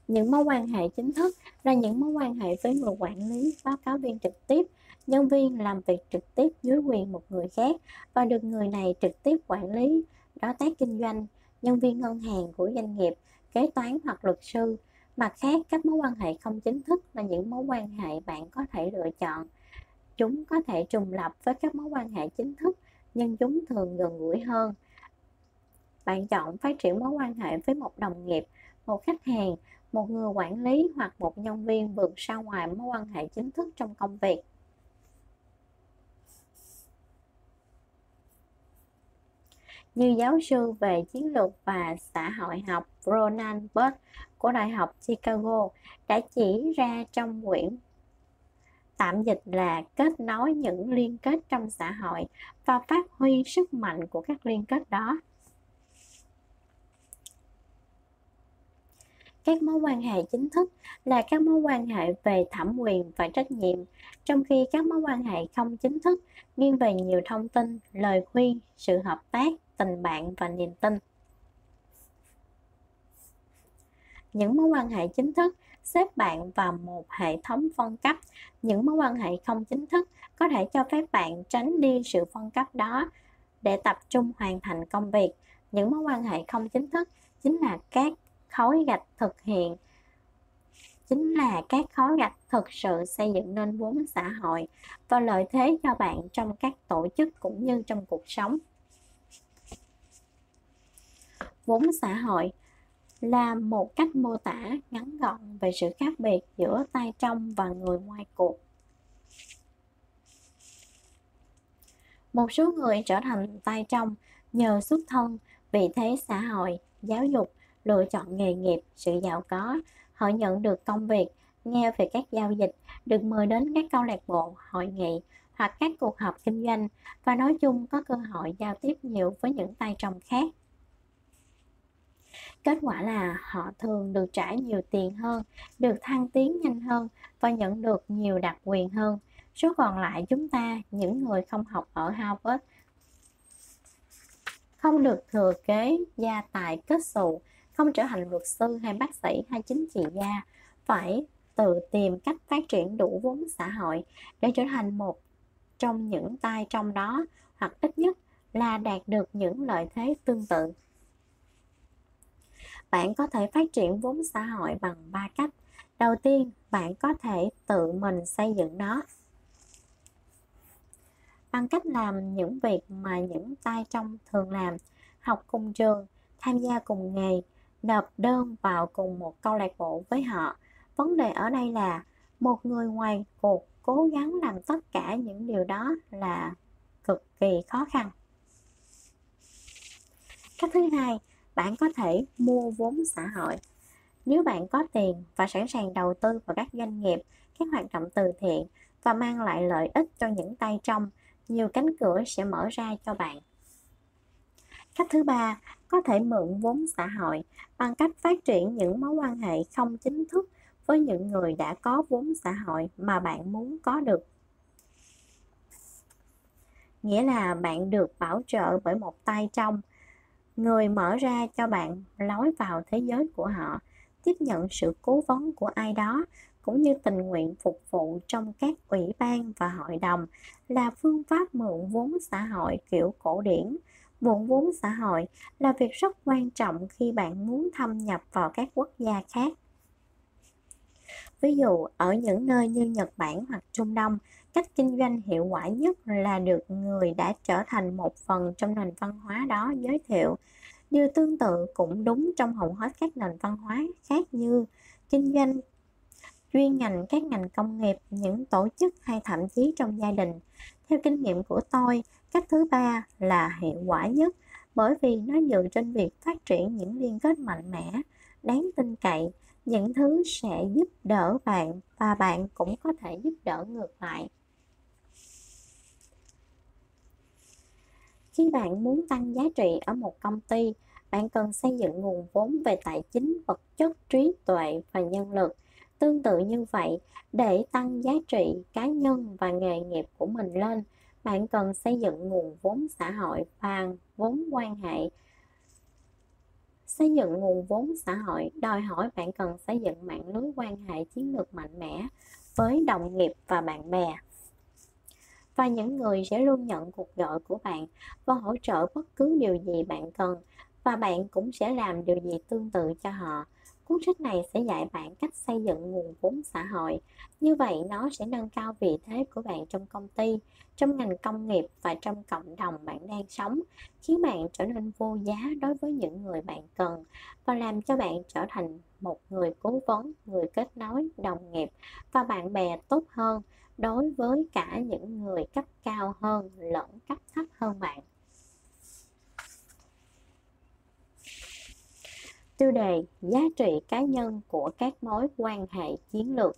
Speaker 1: Những mối quan hệ chính thức là những mối quan hệ với người quản lý, báo cáo viên trực tiếp, nhân viên làm việc trực tiếp dưới quyền một người khác và được người này trực tiếp quản lý, đối tác kinh doanh, nhân viên ngân hàng của doanh nghiệp, kế toán hoặc luật sư. Mặt khác, các mối quan hệ không chính thức là những mối quan hệ bạn có thể lựa chọn chúng có thể trùng lập với các mối quan hệ chính thức, nhưng chúng thường gần gũi hơn. Bạn chọn phát triển mối quan hệ với một đồng nghiệp, một khách hàng, một người quản lý hoặc một nhân viên vượt ra ngoài mối quan hệ chính thức trong công việc. Như giáo sư về chiến lược và xã hội học Ronan Burt của Đại học Chicago đã chỉ ra trong quyển tạm dịch là kết nối những liên kết trong xã hội và phát huy sức mạnh của các liên kết đó. Các mối quan hệ chính thức là các mối quan hệ về thẩm quyền và trách nhiệm. Trong khi các mối quan hệ không chính thức, nghiêng về nhiều thông tin, lời khuyên, sự hợp tác, tình bạn và niềm tin. Những mối quan hệ chính thức xếp bạn vào một hệ thống phân cấp. Những mối quan hệ không chính thức có thể cho phép bạn tránh đi sự phân cấp đó để tập trung hoàn thành công việc. Những mối quan hệ không chính thức chính là các khối gạch thực hiện, chính là các khối gạch thực sự xây dựng nên vốn xã hội và lợi thế cho bạn trong các tổ chức cũng như trong cuộc sống. Vốn xã hội là một cách mô tả ngắn gọn về sự khác biệt giữa tay trong và người ngoài cuộc. Một số người trở thành tay trong nhờ xuất thân vị thế xã hội, giáo dục, lựa chọn nghề nghiệp, sự giàu có. Họ nhận được công việc, nghe về các giao dịch, được mời đến các câu lạc bộ, hội nghị hoặc các cuộc họp kinh doanh và nói chung có cơ hội giao tiếp nhiều với những tay trong khác kết quả là họ thường được trả nhiều tiền hơn, được thăng tiến nhanh hơn và nhận được nhiều đặc quyền hơn. Số còn lại chúng ta, những người không học ở harvard, không được thừa kế gia tài kết xù, không trở thành luật sư hay bác sĩ hay chính trị gia, phải tự tìm cách phát triển đủ vốn xã hội để trở thành một trong những tay trong đó, hoặc ít nhất là đạt được những lợi thế tương tự bạn có thể phát triển vốn xã hội bằng ba cách. Đầu tiên, bạn có thể tự mình xây dựng nó. Bằng cách làm những việc mà những tay trong thường làm, học cùng trường, tham gia cùng nghề, nộp đơn vào cùng một câu lạc bộ với họ. Vấn đề ở đây là một người ngoài cuộc cố gắng làm tất cả những điều đó là cực kỳ khó khăn. Cách thứ hai bạn có thể mua vốn xã hội. Nếu bạn có tiền và sẵn sàng đầu tư vào các doanh nghiệp, các hoạt động từ thiện và mang lại lợi ích cho những tay trong, nhiều cánh cửa sẽ mở ra cho bạn. Cách thứ ba, có thể mượn vốn xã hội bằng cách phát triển những mối quan hệ không chính thức với những người đã có vốn xã hội mà bạn muốn có được. Nghĩa là bạn được bảo trợ bởi một tay trong người mở ra cho bạn lối vào thế giới của họ, tiếp nhận sự cố vấn của ai đó, cũng như tình nguyện phục vụ trong các ủy ban và hội đồng, là phương pháp mượn vốn xã hội kiểu cổ điển. Mượn vốn xã hội là việc rất quan trọng khi bạn muốn thâm nhập vào các quốc gia khác. Ví dụ, ở những nơi như nhật bản hoặc trung đông cách kinh doanh hiệu quả nhất là được người đã trở thành một phần trong nền văn hóa đó giới thiệu. Điều tương tự cũng đúng trong hầu hết các nền văn hóa khác như kinh doanh, chuyên ngành, các ngành công nghiệp, những tổ chức hay thậm chí trong gia đình. Theo kinh nghiệm của tôi, cách thứ ba là hiệu quả nhất, bởi vì nó dựa trên việc phát triển những liên kết mạnh mẽ, đáng tin cậy những thứ sẽ giúp đỡ bạn và bạn cũng có thể giúp đỡ ngược lại. Khi bạn muốn tăng giá trị ở một công ty, bạn cần xây dựng nguồn vốn về tài chính, vật chất, trí tuệ và nhân lực. Tương tự như vậy, để tăng giá trị cá nhân và nghề nghiệp của mình lên, bạn cần xây dựng nguồn vốn xã hội và vốn quan hệ xây dựng nguồn vốn xã hội. Đòi hỏi bạn cần xây dựng mạng lưới quan hệ chiến lược mạnh mẽ với đồng nghiệp và bạn bè. Và những người sẽ luôn nhận cuộc gọi của bạn và hỗ trợ bất cứ điều gì bạn cần, và bạn cũng sẽ làm điều gì tương tự cho họ. Cuốn sách này sẽ dạy bạn cách xây dựng nguồn vốn xã hội. Như vậy nó sẽ nâng cao vị thế của bạn trong công ty, trong ngành công nghiệp và trong cộng đồng bạn đang sống, khiến bạn trở nên vô giá đối với những người bạn cần và làm cho bạn trở thành một người cố vấn, người kết nối, đồng nghiệp và bạn bè tốt hơn đối với cả những người cấp cao hơn lẫn cấp thấp hơn bạn. Tiêu đề giá trị cá nhân của các mối quan hệ chiến lược.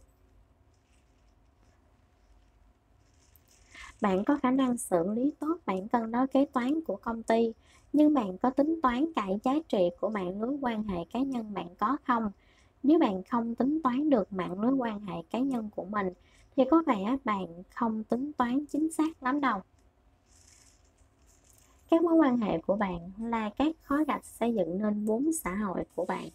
Speaker 1: Bạn có khả năng xử lý tốt bản cân đối kế toán của công ty, nhưng bạn có tính toán cải giá trị của mạng lưới quan hệ cá nhân bạn có không? Nếu bạn không tính toán được mạng lưới quan hệ cá nhân của mình, thì có vẻ bạn không tính toán chính xác lắm đâu các mối quan hệ của bạn là các khối gạch xây dựng nên vốn xã hội của bạn.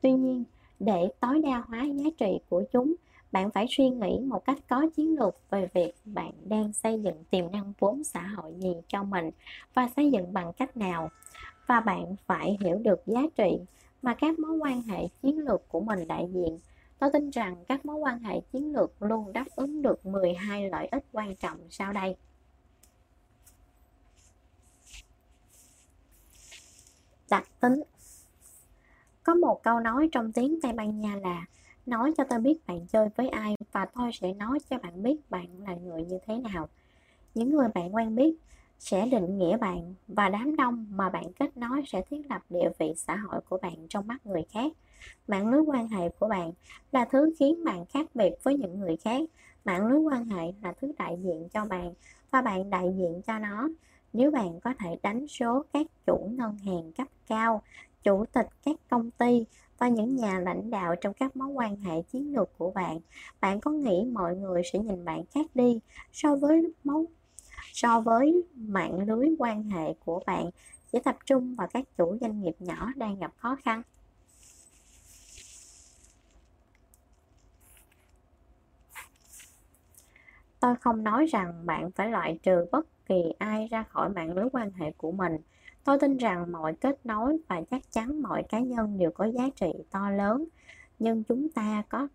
Speaker 1: Tuy nhiên, để tối đa hóa giá trị của chúng, bạn phải suy nghĩ một cách có chiến lược về việc bạn đang xây dựng tiềm năng vốn xã hội gì cho mình và xây dựng bằng cách nào. Và bạn phải hiểu được giá trị mà các mối quan hệ chiến lược của mình đại diện. Tôi tin rằng các mối quan hệ chiến lược luôn đáp ứng được 12 lợi ích quan trọng sau đây. Đặc tính. Có một câu nói trong tiếng tây ban nha là, nói cho tôi biết bạn chơi với ai và tôi sẽ nói cho bạn biết bạn là người như thế nào. Những người bạn quen biết sẽ định nghĩa bạn và đám đông mà bạn kết nối sẽ thiết lập địa vị xã hội của bạn trong mắt người khác. Mạng lưới quan hệ của bạn là thứ khiến bạn khác biệt với những người khác. Mạng lưới quan hệ là thứ đại diện cho bạn và bạn đại diện cho nó nếu bạn có thể đánh số các chủ ngân hàng cấp cao, chủ tịch các công ty và những nhà lãnh đạo trong các mối quan hệ chiến lược của bạn, bạn có nghĩ mọi người sẽ nhìn bạn khác đi so với mối so với mạng lưới quan hệ của bạn chỉ tập trung vào các chủ doanh nghiệp nhỏ đang gặp khó khăn? Tôi không nói rằng bạn phải loại trừ bất kỳ ai ra khỏi mạng lưới quan hệ của mình. Tôi tin rằng mọi kết nối và chắc chắn mọi cá nhân đều có giá trị to lớn, nhưng chúng ta có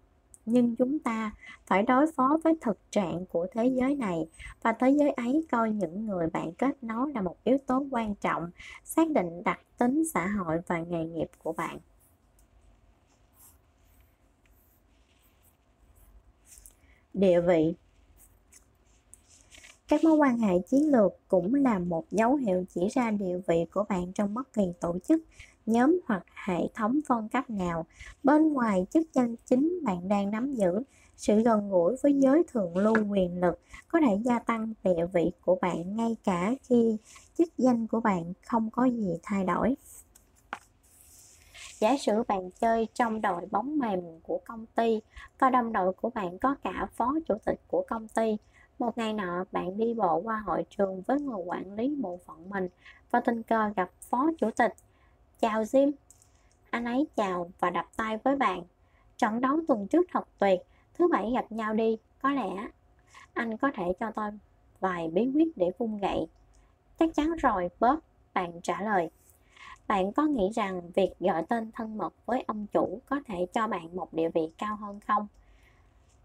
Speaker 1: nhưng chúng ta phải đối phó với thực trạng của thế giới này và thế giới ấy coi những người bạn kết nối là một yếu tố quan trọng xác định đặc tính xã hội và nghề nghiệp của bạn địa vị các mối quan hệ chiến lược cũng là một dấu hiệu chỉ ra địa vị của bạn trong bất kỳ tổ chức, nhóm hoặc hệ thống phân cấp nào. Bên ngoài chức danh chính bạn đang nắm giữ, sự gần gũi với giới thượng lưu quyền lực có thể gia tăng địa vị của bạn ngay cả khi chức danh của bạn không có gì thay đổi. Giả sử bạn chơi trong đội bóng mềm của công ty có đồng đội của bạn có cả phó chủ tịch của công ty một ngày nọ, bạn đi bộ qua hội trường với người quản lý bộ phận mình và tình cờ gặp phó chủ tịch. Chào Jim. Anh ấy chào và đập tay với bạn. Trận đấu tuần trước thật tuyệt, thứ bảy gặp nhau đi, có lẽ anh có thể cho tôi vài bí quyết để vung gậy. Chắc chắn rồi Bob bạn trả lời. Bạn có nghĩ rằng việc gọi tên thân mật với ông chủ có thể cho bạn một địa vị cao hơn không?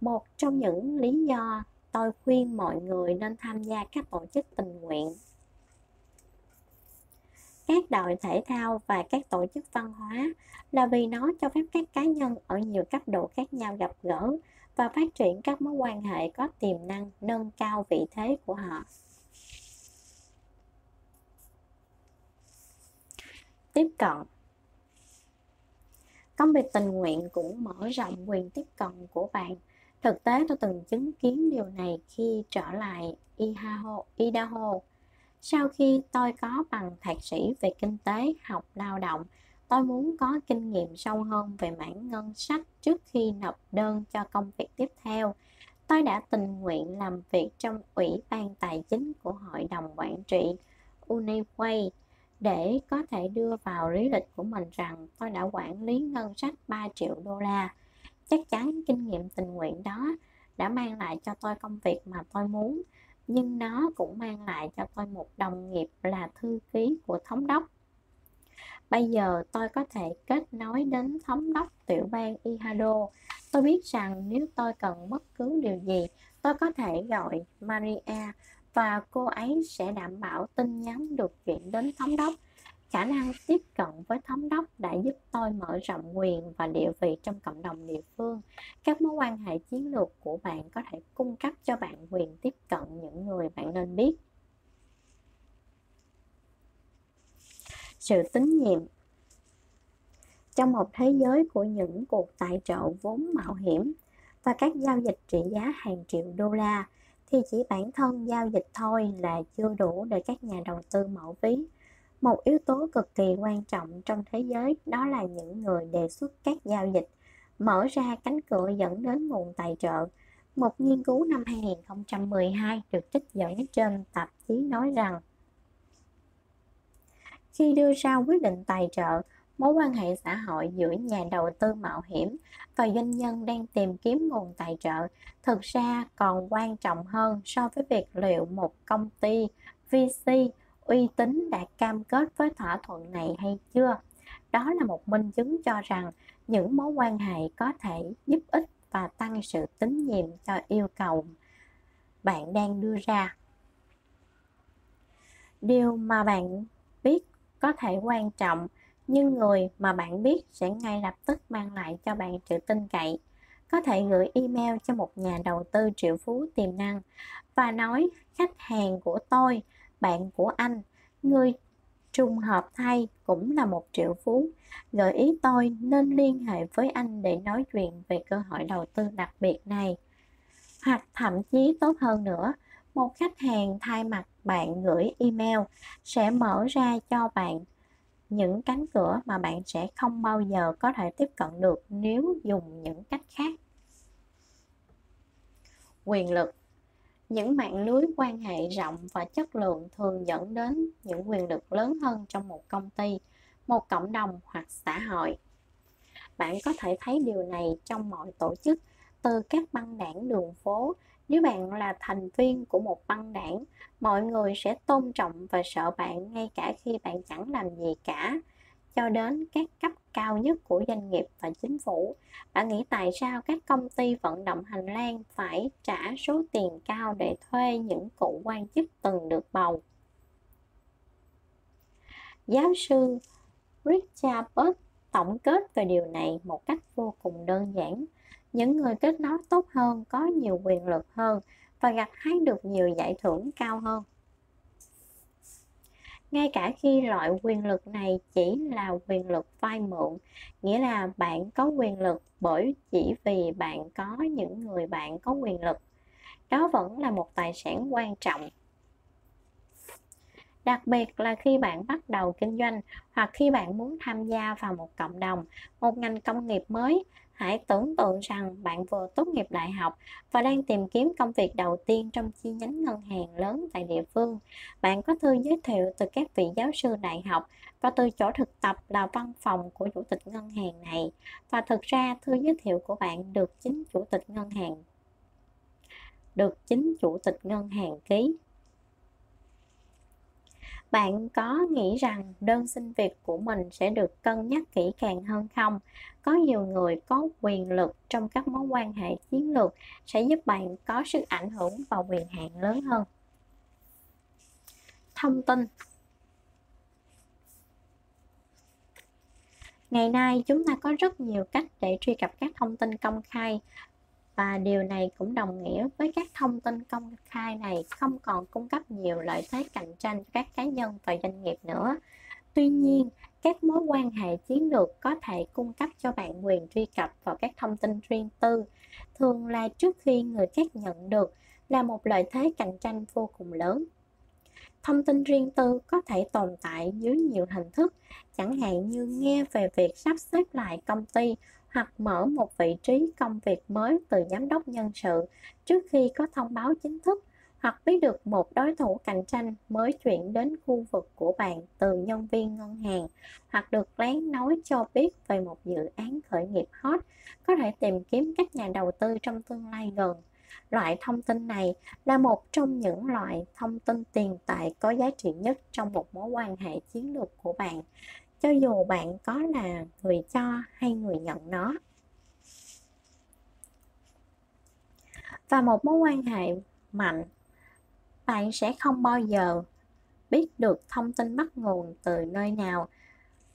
Speaker 1: Một trong những lý do tôi khuyên mọi người nên tham gia các tổ chức tình nguyện. Các đội thể thao và các tổ chức văn hóa là vì nó cho phép các cá nhân ở nhiều cấp độ khác nhau gặp gỡ và phát triển các mối quan hệ có tiềm năng nâng cao vị thế của họ. Tiếp cận. Công việc tình nguyện cũng mở rộng quyền tiếp cận của bạn thực tế tôi từng chứng kiến điều này khi trở lại Idaho, Idaho. Sau khi tôi có bằng thạc sĩ về kinh tế học lao động, tôi muốn có kinh nghiệm sâu hơn về mảng ngân sách trước khi nộp đơn cho công việc tiếp theo. Tôi đã tình nguyện làm việc trong ủy ban tài chính của hội đồng quản trị Uniway để có thể đưa vào lý lịch của mình rằng tôi đã quản lý ngân sách 3 triệu đô la. Chắc chắn kinh nghiệm tình nguyện đó đã mang lại cho tôi công việc mà tôi muốn, nhưng nó cũng mang lại cho tôi một đồng nghiệp là thư ký của thống đốc. Bây giờ tôi có thể kết nối đến thống đốc tiểu bang Ihado. Tôi biết rằng nếu tôi cần bất cứ điều gì, tôi có thể gọi Maria và cô ấy sẽ đảm bảo tin nhắn được chuyển đến thống đốc. Khả năng tiếp cận với thống đốc đã giúp tôi mở rộng quyền và địa vị trong cộng đồng địa phương. Các mối quan hệ chiến lược của bạn có thể cung cấp cho bạn quyền tiếp cận những người bạn nên biết. Sự tín nhiệm Trong một thế giới của những cuộc tài trợ vốn mạo hiểm và các giao dịch trị giá hàng triệu đô la, thì chỉ bản thân giao dịch thôi là chưa đủ để các nhà đầu tư mở ví. Một yếu tố cực kỳ quan trọng trong thế giới đó là những người đề xuất các giao dịch, mở ra cánh cửa dẫn đến nguồn tài trợ. Một nghiên cứu năm 2012 được trích dẫn trên tạp chí nói rằng khi đưa ra quyết định tài trợ, mối quan hệ xã hội giữa nhà đầu tư mạo hiểm và doanh nhân đang tìm kiếm nguồn tài trợ thực ra còn quan trọng hơn so với việc liệu một công ty VC uy tín đã cam kết với thỏa thuận này hay chưa. Đó là một minh chứng cho rằng những mối quan hệ có thể giúp ích và tăng sự tín nhiệm cho yêu cầu bạn đang đưa ra. Điều mà bạn biết có thể quan trọng, nhưng người mà bạn biết sẽ ngay lập tức mang lại cho bạn sự tin cậy có thể gửi email cho một nhà đầu tư triệu phú tiềm năng và nói, khách hàng của tôi bạn của anh. Người trùng hợp thay cũng là một triệu phú. Gợi ý tôi nên liên hệ với anh để nói chuyện về cơ hội đầu tư đặc biệt này. Hoặc thậm chí tốt hơn nữa, một khách hàng thay mặt bạn gửi email sẽ mở ra cho bạn những cánh cửa mà bạn sẽ không bao giờ có thể tiếp cận được nếu dùng những cách khác. Quyền lực những mạng lưới quan hệ rộng và chất lượng thường dẫn đến những quyền lực lớn hơn trong một công ty, một cộng đồng hoặc xã hội. Bạn có thể thấy điều này trong mọi tổ chức, từ các băng đảng đường phố. Nếu bạn là thành viên của một băng đảng, mọi người sẽ tôn trọng và sợ bạn ngay cả khi bạn chẳng làm gì cả cho đến các cấp cao nhất của doanh nghiệp và chính phủ. Bạn nghĩ tại sao các công ty vận động hành lang phải trả số tiền cao để thuê những cựu quan chức từng được bầu? Giáo sư richard Burt tổng kết về điều này một cách vô cùng đơn giản. Những người kết nối tốt hơn, có nhiều quyền lực hơn và gặt hái được nhiều giải thưởng cao hơn ngay cả khi loại quyền lực này chỉ là quyền lực vay mượn, nghĩa là bạn có quyền lực bởi chỉ vì bạn có những người bạn có quyền lực. Đó vẫn là một tài sản quan trọng. Đặc biệt là khi bạn bắt đầu kinh doanh hoặc khi bạn muốn tham gia vào một cộng đồng, một ngành công nghiệp mới hãy tưởng tượng rằng bạn vừa tốt nghiệp đại học và đang tìm kiếm công việc đầu tiên trong chi nhánh ngân hàng lớn tại địa phương. Bạn có thư giới thiệu từ các vị giáo sư đại học và từ chỗ thực tập là văn phòng của chủ tịch ngân hàng này. Và thực ra, thư giới thiệu của bạn được chính chủ tịch ngân hàng, được chính chủ tịch ngân hàng ký bạn có nghĩ rằng đơn xin việc của mình sẽ được cân nhắc kỹ càng hơn không? Có nhiều người có quyền lực trong các mối quan hệ chiến lược sẽ giúp bạn có sức ảnh hưởng và quyền hạn lớn hơn. Thông tin. Ngày nay, chúng ta có rất nhiều cách để truy cập các thông tin công khai và điều này cũng đồng nghĩa với các thông tin công khai này không còn cung cấp nhiều lợi thế cạnh tranh cho các cá nhân và doanh nghiệp nữa. Tuy nhiên, các mối quan hệ chiến lược có thể cung cấp cho bạn quyền truy cập vào các thông tin riêng tư, thường là trước khi người khác nhận được là một lợi thế cạnh tranh vô cùng lớn. Thông tin riêng tư có thể tồn tại dưới nhiều hình thức, chẳng hạn như nghe về việc sắp xếp lại công ty hoặc mở một vị trí công việc mới từ giám đốc nhân sự trước khi có thông báo chính thức, hoặc biết được một đối thủ cạnh tranh mới chuyển đến khu vực của bạn từ nhân viên ngân hàng, hoặc được lén nói cho biết về một dự án khởi nghiệp hot, có thể tìm kiếm các nhà đầu tư trong tương lai gần. Loại thông tin này là một trong những loại thông tin tiền tệ có giá trị nhất trong một mối quan hệ chiến lược của bạn cho dù bạn có là người cho hay người nhận nó. Và một mối quan hệ mạnh, bạn sẽ không bao giờ biết được thông tin bắt nguồn từ nơi nào.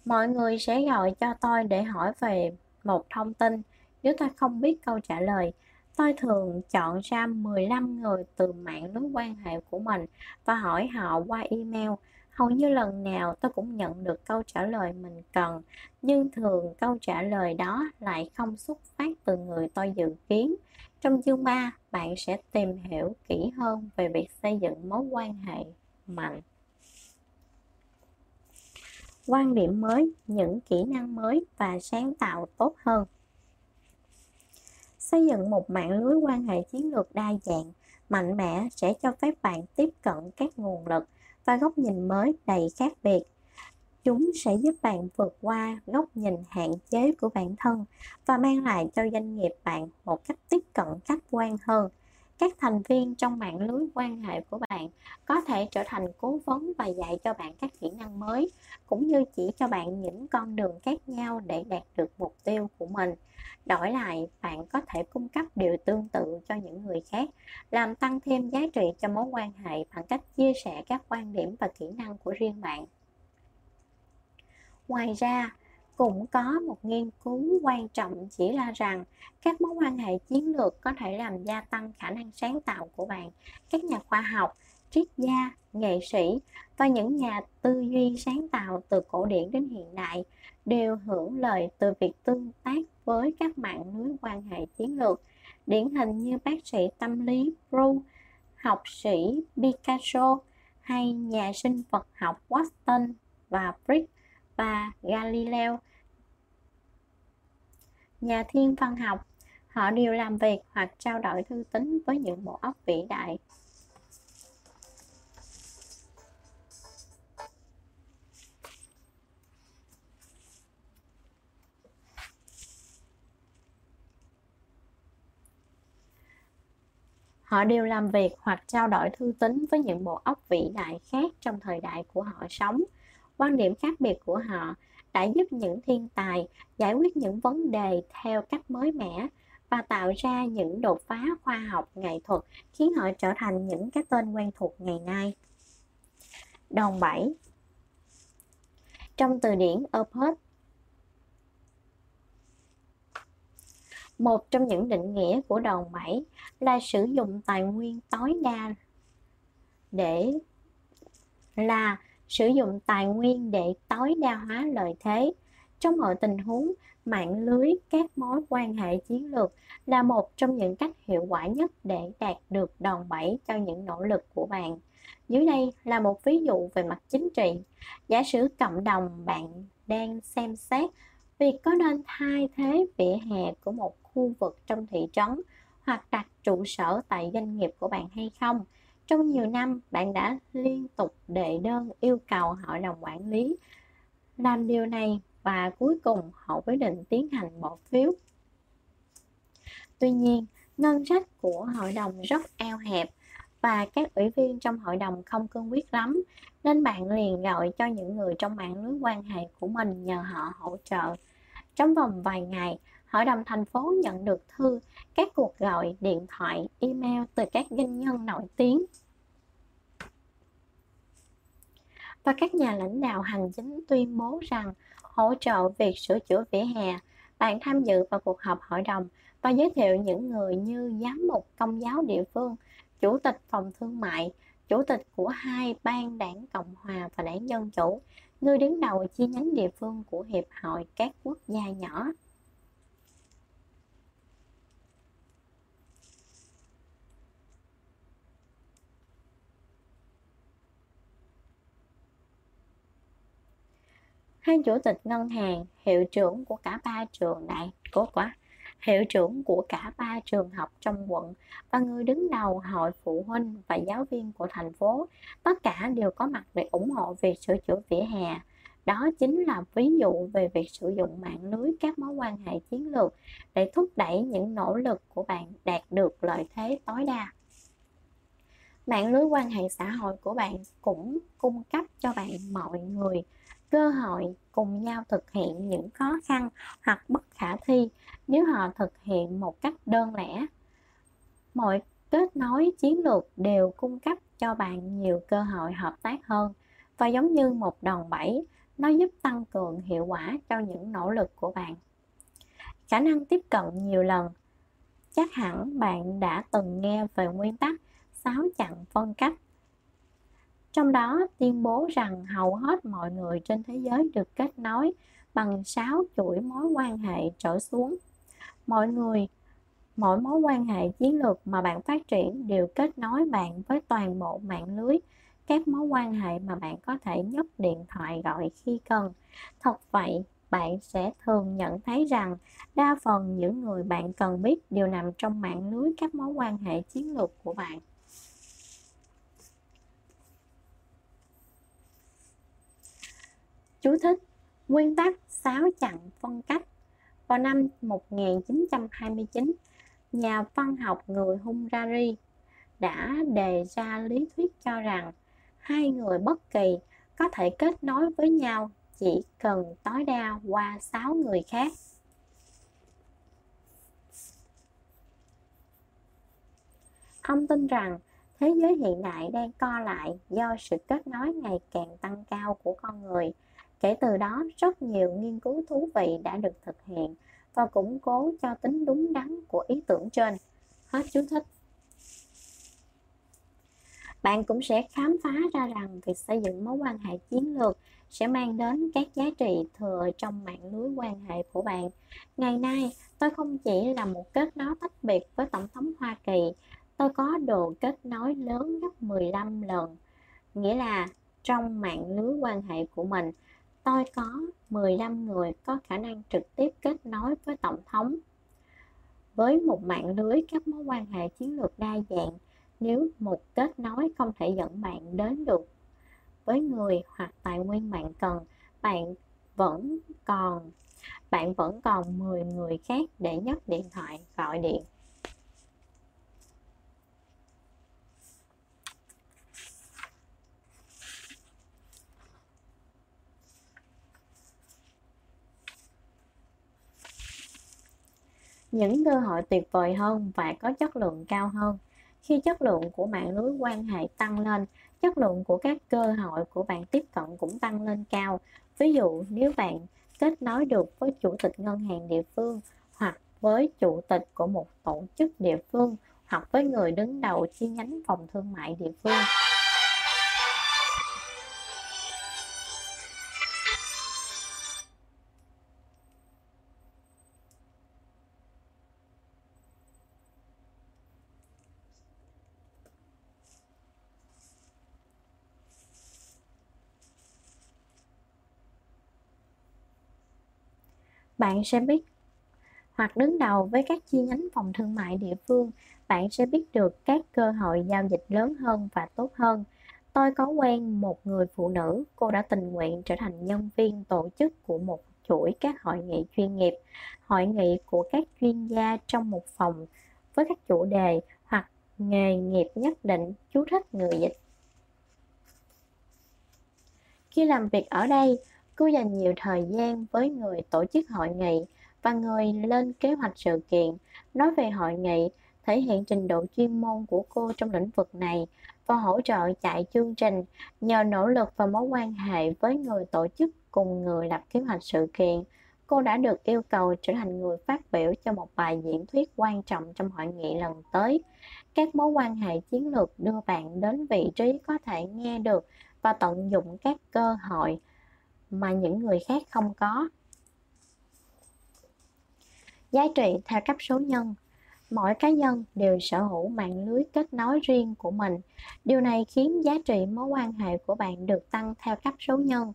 Speaker 1: Mọi người sẽ gọi cho tôi để hỏi về một thông tin. Nếu tôi không biết câu trả lời, tôi thường chọn ra 15 người từ mạng lưới quan hệ của mình và hỏi họ qua email hầu như lần nào tôi cũng nhận được câu trả lời mình cần, nhưng thường câu trả lời đó lại không xuất phát từ người tôi dự kiến. Trong chương 3 bạn sẽ tìm hiểu kỹ hơn về việc xây dựng mối quan hệ mạnh. Quan điểm mới, những kỹ năng mới và sáng tạo tốt hơn. Xây dựng một mạng lưới quan hệ chiến lược đa dạng, mạnh mẽ sẽ cho phép bạn tiếp cận các nguồn lực và góc nhìn mới đầy khác biệt. Chúng sẽ giúp bạn vượt qua góc nhìn hạn chế của bản thân và mang lại cho doanh nghiệp bạn một cách tiếp cận khách quan hơn. Các thành viên trong mạng lưới quan hệ của bạn có thể trở thành cố vấn và dạy cho bạn các kỹ năng mới, cũng như chỉ cho bạn những con đường khác nhau để đạt được mục tiêu của mình đổi lại, bạn có thể cung cấp điều tương tự cho những người khác, làm tăng thêm giá trị cho mối quan hệ bằng cách chia sẻ các quan điểm và kỹ năng của riêng bạn. Ngoài ra, cũng có một nghiên cứu quan trọng chỉ ra rằng các mối quan hệ chiến lược có thể làm gia tăng khả năng sáng tạo của bạn, các nhà khoa học, triết gia, nghệ sĩ và những nhà tư duy sáng tạo từ cổ điển đến hiện đại đều hưởng lợi từ việc tương tác với các mạng lưới quan hệ chiến lược. Điển hình như bác sĩ tâm lý Bru, học sĩ Picasso hay nhà sinh vật học Watson và Brick và Galileo. Nhà thiên văn học họ đều làm việc hoặc trao đổi thư tín với những bộ óc vĩ đại. Họ đều làm việc hoặc trao đổi thư tín với những bộ óc vĩ đại khác trong thời đại của họ sống. Quan điểm khác biệt của họ đã giúp những thiên tài giải quyết những vấn đề theo cách mới mẻ và tạo ra những đột phá khoa học nghệ thuật khiến họ trở thành những cái tên quen thuộc ngày nay. Đòn bẩy. Trong từ điển Opus một trong những định nghĩa của đòn bẩy là sử dụng tài nguyên tối đa để là sử dụng tài nguyên để tối đa hóa lợi thế. Trong mọi tình huống, mạng lưới các mối quan hệ chiến lược là một trong những cách hiệu quả nhất để đạt được đòn bẩy cho những nỗ lực của bạn. Dưới đây là một ví dụ về mặt chính trị. Giả sử cộng đồng bạn đang xem xét việc có nên thay thế vỉa hè của một khu vực trong thị trấn hoặc đặt trụ sở tại doanh nghiệp của bạn hay không. Trong nhiều năm, bạn đã liên tục đệ đơn yêu cầu hội đồng quản lý làm điều này và cuối cùng họ quyết định tiến hành bỏ phiếu. Tuy nhiên, ngân sách của hội đồng rất eo hẹp và các ủy viên trong hội đồng không cương quyết lắm nên bạn liền gọi cho những người trong mạng lưới quan hệ của mình nhờ họ hỗ trợ. Trong vòng vài ngày, hội đồng thành phố nhận được thư, các cuộc gọi, điện thoại, email từ các doanh nhân nổi tiếng và các nhà lãnh đạo hành chính tuyên bố rằng hỗ trợ việc sửa chữa vỉa hè. Bạn tham dự vào cuộc họp hội đồng và giới thiệu những người như giám mục công giáo địa phương, chủ tịch phòng thương mại, chủ tịch của hai bang đảng Cộng hòa và đảng Dân chủ, người đứng đầu chi nhánh địa phương của Hiệp hội các quốc gia nhỏ. Hai chủ tịch ngân hàng, hiệu trưởng của cả ba trường đại của quả hiệu trưởng của cả ba trường học trong quận và người đứng đầu hội phụ huynh và giáo viên của thành phố, tất cả đều có mặt để ủng hộ việc sửa chữa vỉa hè. Đó chính là ví dụ về việc sử dụng mạng lưới các mối quan hệ chiến lược để thúc đẩy những nỗ lực của bạn đạt được lợi thế tối đa. Mạng lưới quan hệ xã hội của bạn cũng cung cấp cho bạn mọi người cơ hội cùng nhau thực hiện những khó khăn hoặc bất khả thi nếu họ thực hiện một cách đơn lẻ. Mọi kết nối chiến lược đều cung cấp cho bạn nhiều cơ hội hợp tác hơn và giống như một đòn bẩy, nó giúp tăng cường hiệu quả cho những nỗ lực của bạn. Khả năng tiếp cận nhiều lần. Chắc hẳn bạn đã từng nghe về nguyên tắc sáu chặng phân cách trong đó tuyên bố rằng hầu hết mọi người trên thế giới được kết nối bằng 6 chuỗi mối quan hệ trở xuống. Mọi người, mỗi mối quan hệ chiến lược mà bạn phát triển đều kết nối bạn với toàn bộ mạng lưới các mối quan hệ mà bạn có thể nhấc điện thoại gọi khi cần. Thật vậy, bạn sẽ thường nhận thấy rằng đa phần những người bạn cần biết đều nằm trong mạng lưới các mối quan hệ chiến lược của bạn. Chú thích Nguyên tắc sáu chặng phân cách Vào năm 1929, nhà văn học người Hungary đã đề ra lý thuyết cho rằng hai người bất kỳ có thể kết nối với nhau chỉ cần tối đa qua sáu người khác. Ông tin rằng thế giới hiện đại đang co lại do sự kết nối ngày càng tăng cao của con người – Kể từ đó, rất nhiều nghiên cứu thú vị đã được thực hiện và củng cố cho tính đúng đắn của ý tưởng trên. Hết chú thích. Bạn cũng sẽ khám phá ra rằng việc xây dựng mối quan hệ chiến lược sẽ mang đến các giá trị thừa trong mạng lưới quan hệ của bạn. Ngày nay, tôi không chỉ là một kết nối tách biệt với Tổng thống Hoa Kỳ, tôi có đồ kết nối lớn gấp 15 lần. Nghĩa là trong mạng lưới quan hệ của mình, tôi có 15 người có khả năng trực tiếp kết nối với Tổng thống. Với một mạng lưới các mối quan hệ chiến lược đa dạng, nếu một kết nối không thể dẫn bạn đến được với người hoặc tài nguyên bạn cần, bạn vẫn còn bạn vẫn còn 10 người khác để nhấc điện thoại gọi điện những cơ hội tuyệt vời hơn và có chất lượng cao hơn. Khi chất lượng của mạng lưới quan hệ tăng lên, chất lượng của các cơ hội của bạn tiếp cận cũng tăng lên cao. Ví dụ, nếu bạn kết nối được với chủ tịch ngân hàng địa phương hoặc với chủ tịch của một tổ chức địa phương hoặc với người đứng đầu chi nhánh phòng thương mại địa phương bạn sẽ biết hoặc đứng đầu với các chi nhánh phòng thương mại địa phương, bạn sẽ biết được các cơ hội giao dịch lớn hơn và tốt hơn. Tôi có quen một người phụ nữ, cô đã tình nguyện trở thành nhân viên tổ chức của một chuỗi các hội nghị chuyên nghiệp, hội nghị của các chuyên gia trong một phòng với các chủ đề hoặc nghề nghiệp nhất định, chú thích người dịch. Khi làm việc ở đây, cô dành nhiều thời gian với người tổ chức hội nghị và người lên kế hoạch sự kiện, nói về hội nghị, thể hiện trình độ chuyên môn của cô trong lĩnh vực này và hỗ trợ chạy chương trình nhờ nỗ lực và mối quan hệ với người tổ chức cùng người lập kế hoạch sự kiện. Cô đã được yêu cầu trở thành người phát biểu cho một bài diễn thuyết quan trọng trong hội nghị lần tới. Các mối quan hệ chiến lược đưa bạn đến vị trí có thể nghe được và tận dụng các cơ hội mà những người khác không có. Giá trị theo cấp số nhân Mỗi cá nhân đều sở hữu mạng lưới kết nối riêng của mình. Điều này khiến giá trị mối quan hệ của bạn được tăng theo cấp số nhân.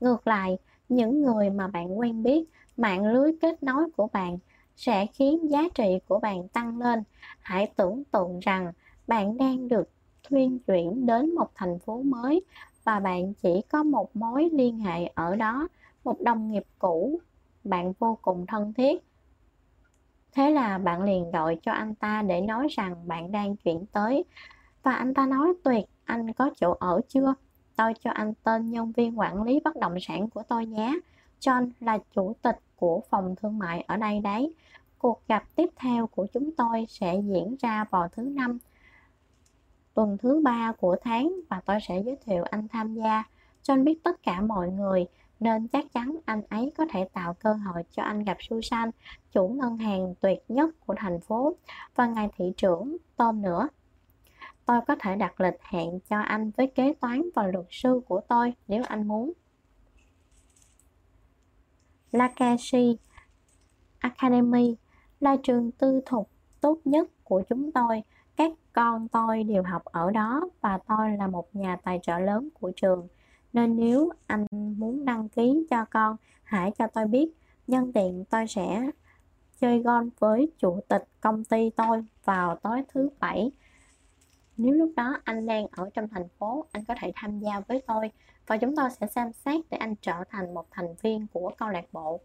Speaker 1: Ngược lại, những người mà bạn quen biết, mạng lưới kết nối của bạn sẽ khiến giá trị của bạn tăng lên. Hãy tưởng tượng rằng bạn đang được thuyên chuyển đến một thành phố mới và bạn chỉ có một mối liên hệ ở đó, một đồng nghiệp cũ, bạn vô cùng thân thiết. Thế là bạn liền gọi cho anh ta để nói rằng bạn đang chuyển tới. Và anh ta nói tuyệt, anh có chỗ ở chưa? Tôi cho anh tên nhân viên quản lý bất động sản của tôi nhé. John là chủ tịch của phòng thương mại ở đây đấy. Cuộc gặp tiếp theo của chúng tôi sẽ diễn ra vào thứ năm tuần thứ ba của tháng và tôi sẽ giới thiệu anh tham gia. John biết tất cả mọi người nên chắc chắn anh ấy có thể tạo cơ hội cho anh gặp Susan, chủ ngân hàng tuyệt nhất của thành phố và ngài thị trưởng Tom nữa. Tôi có thể đặt lịch hẹn cho anh với kế toán và luật sư của tôi nếu anh muốn. Lakashi Academy là trường tư thục tốt nhất của chúng tôi. Các con tôi đều học ở đó và tôi là một nhà tài trợ lớn của trường. Nên nếu anh muốn đăng ký cho con, hãy cho tôi biết. Nhân tiện tôi sẽ chơi golf với chủ tịch công ty tôi vào tối thứ bảy. Nếu lúc đó anh đang ở trong thành phố, anh có thể tham gia với tôi và chúng tôi sẽ xem xét để anh trở thành một thành viên của câu lạc bộ.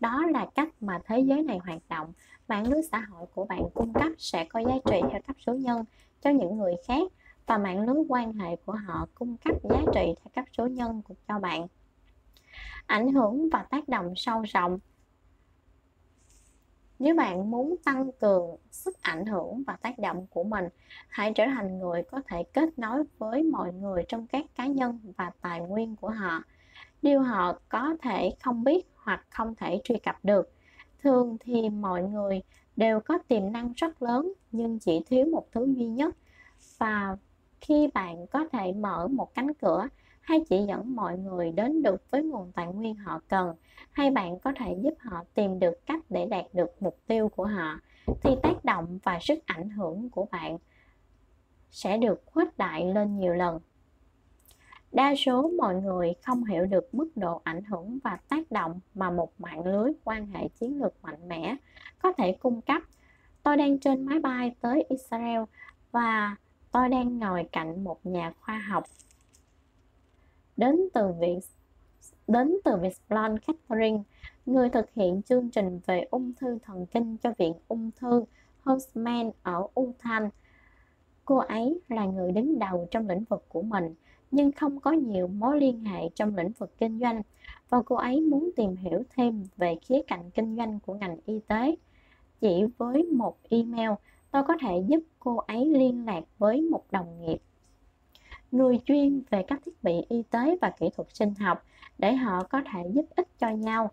Speaker 1: Đó là cách mà thế giới này hoạt động. Mạng lưới xã hội của bạn cung cấp sẽ có giá trị theo cấp số nhân cho những người khác và mạng lưới quan hệ của họ cung cấp giá trị theo cấp số nhân của cho bạn. Ảnh hưởng và tác động sâu rộng nếu bạn muốn tăng cường sức ảnh hưởng và tác động của mình, hãy trở thành người có thể kết nối với mọi người trong các cá nhân và tài nguyên của họ. Điều họ có thể không biết hoặc không thể truy cập được. Thường thì mọi người đều có tiềm năng rất lớn, nhưng chỉ thiếu một thứ duy nhất và khi bạn có thể mở một cánh cửa, hay chỉ dẫn mọi người đến được với nguồn tài nguyên họ cần, hay bạn có thể giúp họ tìm được cách để đạt được mục tiêu của họ, thì tác động và sức ảnh hưởng của bạn sẽ được khuếch đại lên nhiều lần đa số mọi người không hiểu được mức độ ảnh hưởng và tác động mà một mạng lưới quan hệ chiến lược mạnh mẽ có thể cung cấp. Tôi đang trên máy bay tới israel và tôi đang ngồi cạnh một nhà khoa học. Đến từ viện đến từ Miss Blonde Catherine, người thực hiện chương trình về ung thư thần kinh cho Viện Ung thư Huntsman ở Utah. Cô ấy là người đứng đầu trong lĩnh vực của mình, nhưng không có nhiều mối liên hệ trong lĩnh vực kinh doanh, và cô ấy muốn tìm hiểu thêm về khía cạnh kinh doanh của ngành y tế. Chỉ với một email, tôi có thể giúp cô ấy liên lạc với một đồng nghiệp. Người chuyên về các thiết bị y tế và kỹ thuật sinh học để họ có thể giúp ích cho nhau.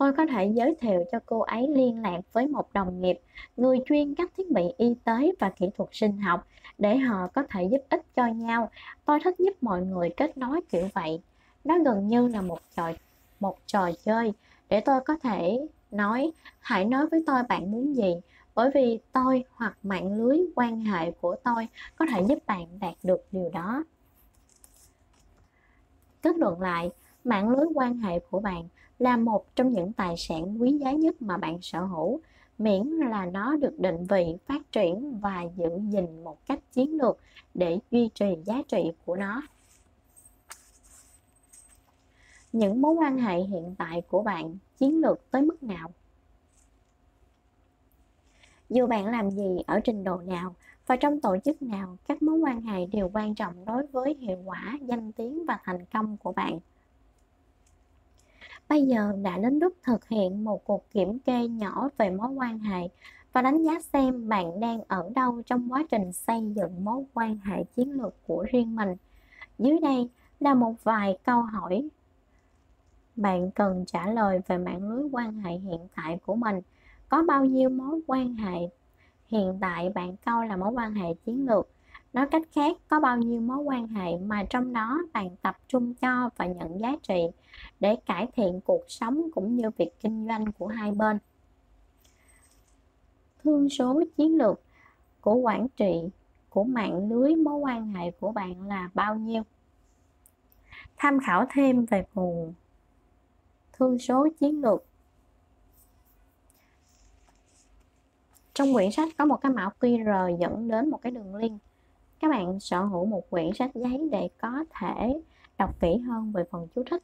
Speaker 1: Tôi có thể giới thiệu cho cô ấy liên lạc với một đồng nghiệp, người chuyên các thiết bị y tế và kỹ thuật sinh học, để họ có thể giúp ích cho nhau. Tôi thích giúp mọi người kết nối kiểu vậy. Nó gần như là một trò một trò chơi. Để tôi có thể nói, hãy nói với tôi bạn muốn gì, bởi vì tôi hoặc mạng lưới quan hệ của tôi có thể giúp bạn đạt được điều đó. Kết luận lại mạng lưới quan hệ của bạn là một trong những tài sản quý giá nhất mà bạn sở hữu, miễn là nó được định vị, phát triển và giữ gìn một cách chiến lược để duy trì giá trị của nó. Những mối quan hệ hiện tại của bạn chiến lược tới mức nào? Dù bạn làm gì ở trình độ nào và trong tổ chức nào, các mối quan hệ đều quan trọng đối với hiệu quả, danh tiếng và thành công của bạn bây giờ đã đến lúc thực hiện một cuộc kiểm kê nhỏ về mối quan hệ và đánh giá xem bạn đang ở đâu trong quá trình xây dựng mối quan hệ chiến lược của riêng mình. Dưới đây là một vài câu hỏi. Bạn cần trả lời về mạng lưới quan hệ hiện tại của mình. Có bao nhiêu mối quan hệ? Hiện tại bạn coi là mối quan hệ chiến lược nói cách khác, có bao nhiêu mối quan hệ mà trong đó bạn tập trung cho và nhận giá trị để cải thiện cuộc sống cũng như việc kinh doanh của hai bên? Thương số chiến lược của quản trị của mạng lưới mối quan hệ của bạn là bao nhiêu? Tham khảo thêm về nguồn thương số chiến lược. Trong quyển sách có một cái mã QR dẫn đến một cái đường link các bạn sở hữu một quyển sách giấy để có thể đọc kỹ hơn về phần chú thích.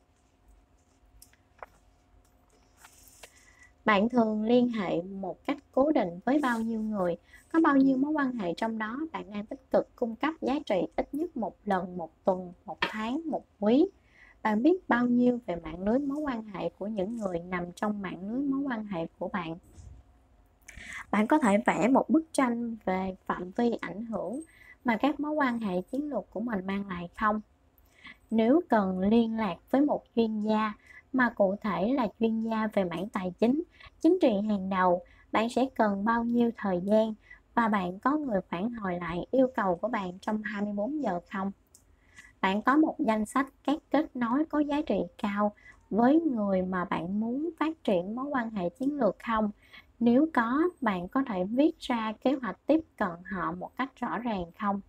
Speaker 1: Bạn thường liên hệ một cách cố định với bao nhiêu người? Có bao nhiêu mối quan hệ trong đó? Bạn đang tích cực cung cấp giá trị ít nhất một lần, một tuần, một tháng, một quý. Bạn biết bao nhiêu về mạng lưới mối quan hệ của những người nằm trong mạng lưới mối quan hệ của bạn? Bạn có thể vẽ một bức tranh về phạm vi ảnh hưởng mà các mối quan hệ chiến lược của mình mang lại không nếu cần liên lạc với một chuyên gia mà cụ thể là chuyên gia về mảng tài chính chính trị hàng đầu, bạn sẽ cần bao nhiêu thời gian và bạn có người phản hồi lại yêu cầu của bạn trong 24 giờ không? Bạn có một danh sách các kết nối có giá trị cao với người mà bạn muốn phát triển mối quan hệ chiến lược không? Nếu có, bạn có thể viết ra kế hoạch tiếp cận họ một cách rõ ràng không?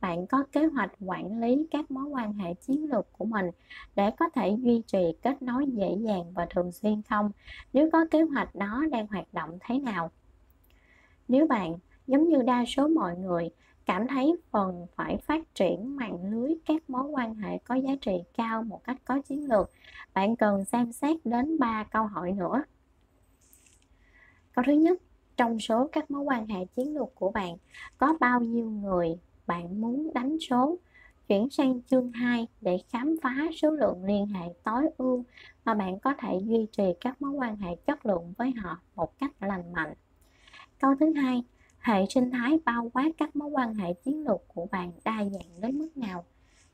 Speaker 1: Bạn có kế hoạch quản lý các mối quan hệ chiến lược của mình để có thể duy trì kết nối dễ dàng và thường xuyên không? Nếu có kế hoạch đó đang hoạt động thế nào? Nếu bạn, giống như đa số mọi người, cảm thấy phần phải phát triển mạng lưới các mối quan hệ có giá trị cao một cách có chiến lược, bạn cần xem xét đến ba câu hỏi nữa câu thứ nhất trong số các mối quan hệ chiến lược của bạn có bao nhiêu người bạn muốn đánh số chuyển sang chương 2 để khám phá số lượng liên hệ tối ưu mà bạn có thể duy trì các mối quan hệ chất lượng với họ một cách lành mạnh. Câu thứ hai, hệ sinh thái bao quát các mối quan hệ chiến lược của bạn đa dạng đến mức nào?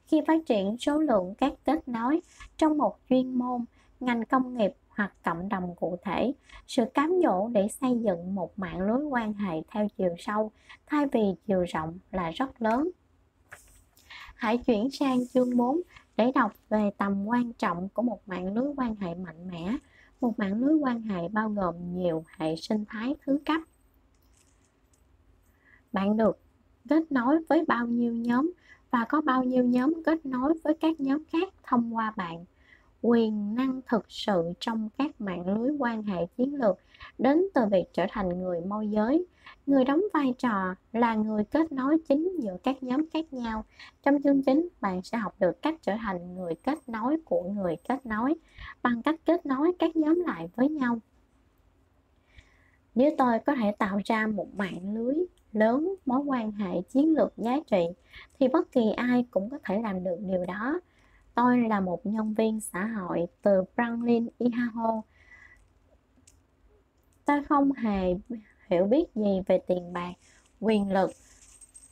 Speaker 1: Khi phát triển số lượng các kết nối trong một chuyên môn, ngành công nghiệp hoặc cộng đồng cụ thể. Sự cám dỗ để xây dựng một mạng lưới quan hệ theo chiều sâu, thay vì chiều rộng là rất lớn. Hãy chuyển sang chương 4 để đọc về tầm quan trọng của một mạng lưới quan hệ mạnh mẽ. Một mạng lưới quan hệ bao gồm nhiều hệ sinh thái thứ cấp. Bạn được kết nối với bao nhiêu nhóm và có bao nhiêu nhóm kết nối với các nhóm khác thông qua bạn quyền năng thực sự trong các mạng lưới quan hệ chiến lược, đến từ việc trở thành người môi giới. Người đóng vai trò là người kết nối chính giữa các nhóm khác nhau. Trong chương chính bạn sẽ học được cách trở thành người kết nối của người kết nối bằng cách kết nối các nhóm lại với nhau. Nếu tôi có thể tạo ra một mạng lưới lớn, mối quan hệ chiến lược giá trị, thì bất kỳ ai cũng có thể làm được điều đó. Tôi là một nhân viên xã hội từ Franklin, Idaho. Tôi không hề hiểu biết gì về tiền bạc, quyền lực,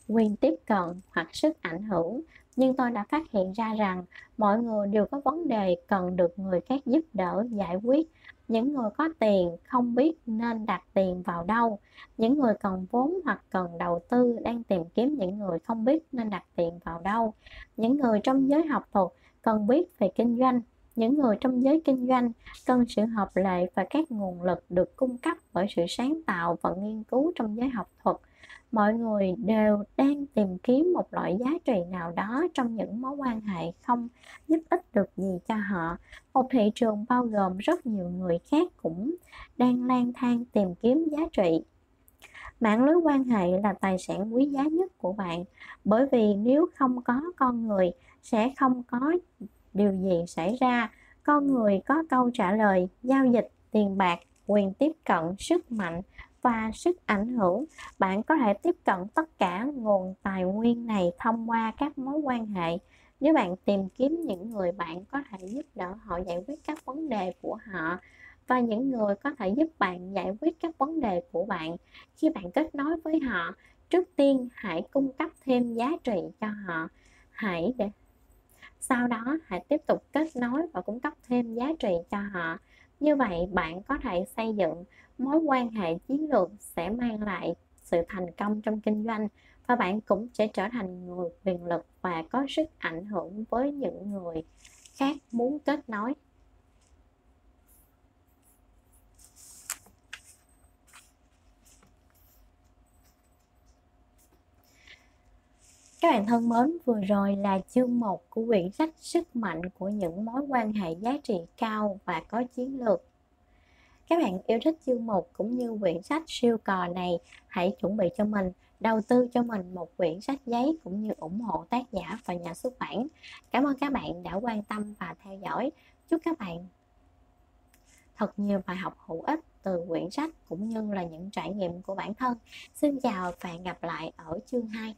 Speaker 1: quyền tiếp cận hoặc sức ảnh hưởng, nhưng tôi đã phát hiện ra rằng mọi người đều có vấn đề cần được người khác giúp đỡ giải quyết. Những người có tiền không biết nên đặt tiền vào đâu. Những người cần vốn hoặc cần đầu tư đang tìm kiếm những người không biết nên đặt tiền vào đâu. Những người trong giới học thuật cần biết về kinh doanh. Những người trong giới kinh doanh cần sự hợp lệ và các nguồn lực được cung cấp bởi sự sáng tạo và nghiên cứu trong giới học thuật. Mọi người đều đang tìm kiếm một loại giá trị nào đó trong những mối quan hệ không giúp ích được gì cho họ. Một thị trường bao gồm rất nhiều người khác cũng đang lang thang tìm kiếm giá trị. Mạng lưới quan hệ là tài sản quý giá nhất của bạn, bởi vì nếu không có con người sẽ không có điều gì xảy ra. Con người có câu trả lời, giao dịch, tiền bạc, quyền tiếp cận, sức mạnh và sức ảnh hưởng. Bạn có thể tiếp cận tất cả nguồn tài nguyên này thông qua các mối quan hệ. Nếu bạn tìm kiếm những người bạn có thể giúp đỡ họ giải quyết các vấn đề của họ và những người có thể giúp bạn giải quyết các vấn đề của bạn. Khi bạn kết nối với họ, trước tiên hãy cung cấp thêm giá trị cho họ. Hãy để sau đó, hãy tiếp tục kết nối và cung cấp thêm giá trị cho họ. Như vậy, bạn có thể xây dựng mối quan hệ chiến lược sẽ mang lại sự thành công trong kinh doanh và bạn cũng sẽ trở thành người quyền lực và có sức ảnh hưởng với những người khác muốn kết nối. Các bạn thân mến, vừa rồi là chương 1 của quyển sách Sức mạnh của những mối quan hệ giá trị cao và có chiến lược. Các bạn yêu thích chương 1 cũng như quyển sách siêu cò này, hãy chuẩn bị cho mình đầu tư cho mình một quyển sách giấy cũng như ủng hộ tác giả và nhà xuất bản. Cảm ơn các bạn đã quan tâm và theo dõi. Chúc các bạn thật nhiều bài học hữu ích từ quyển sách cũng như là những trải nghiệm của bản thân. Xin chào và hẹn gặp lại ở chương 2.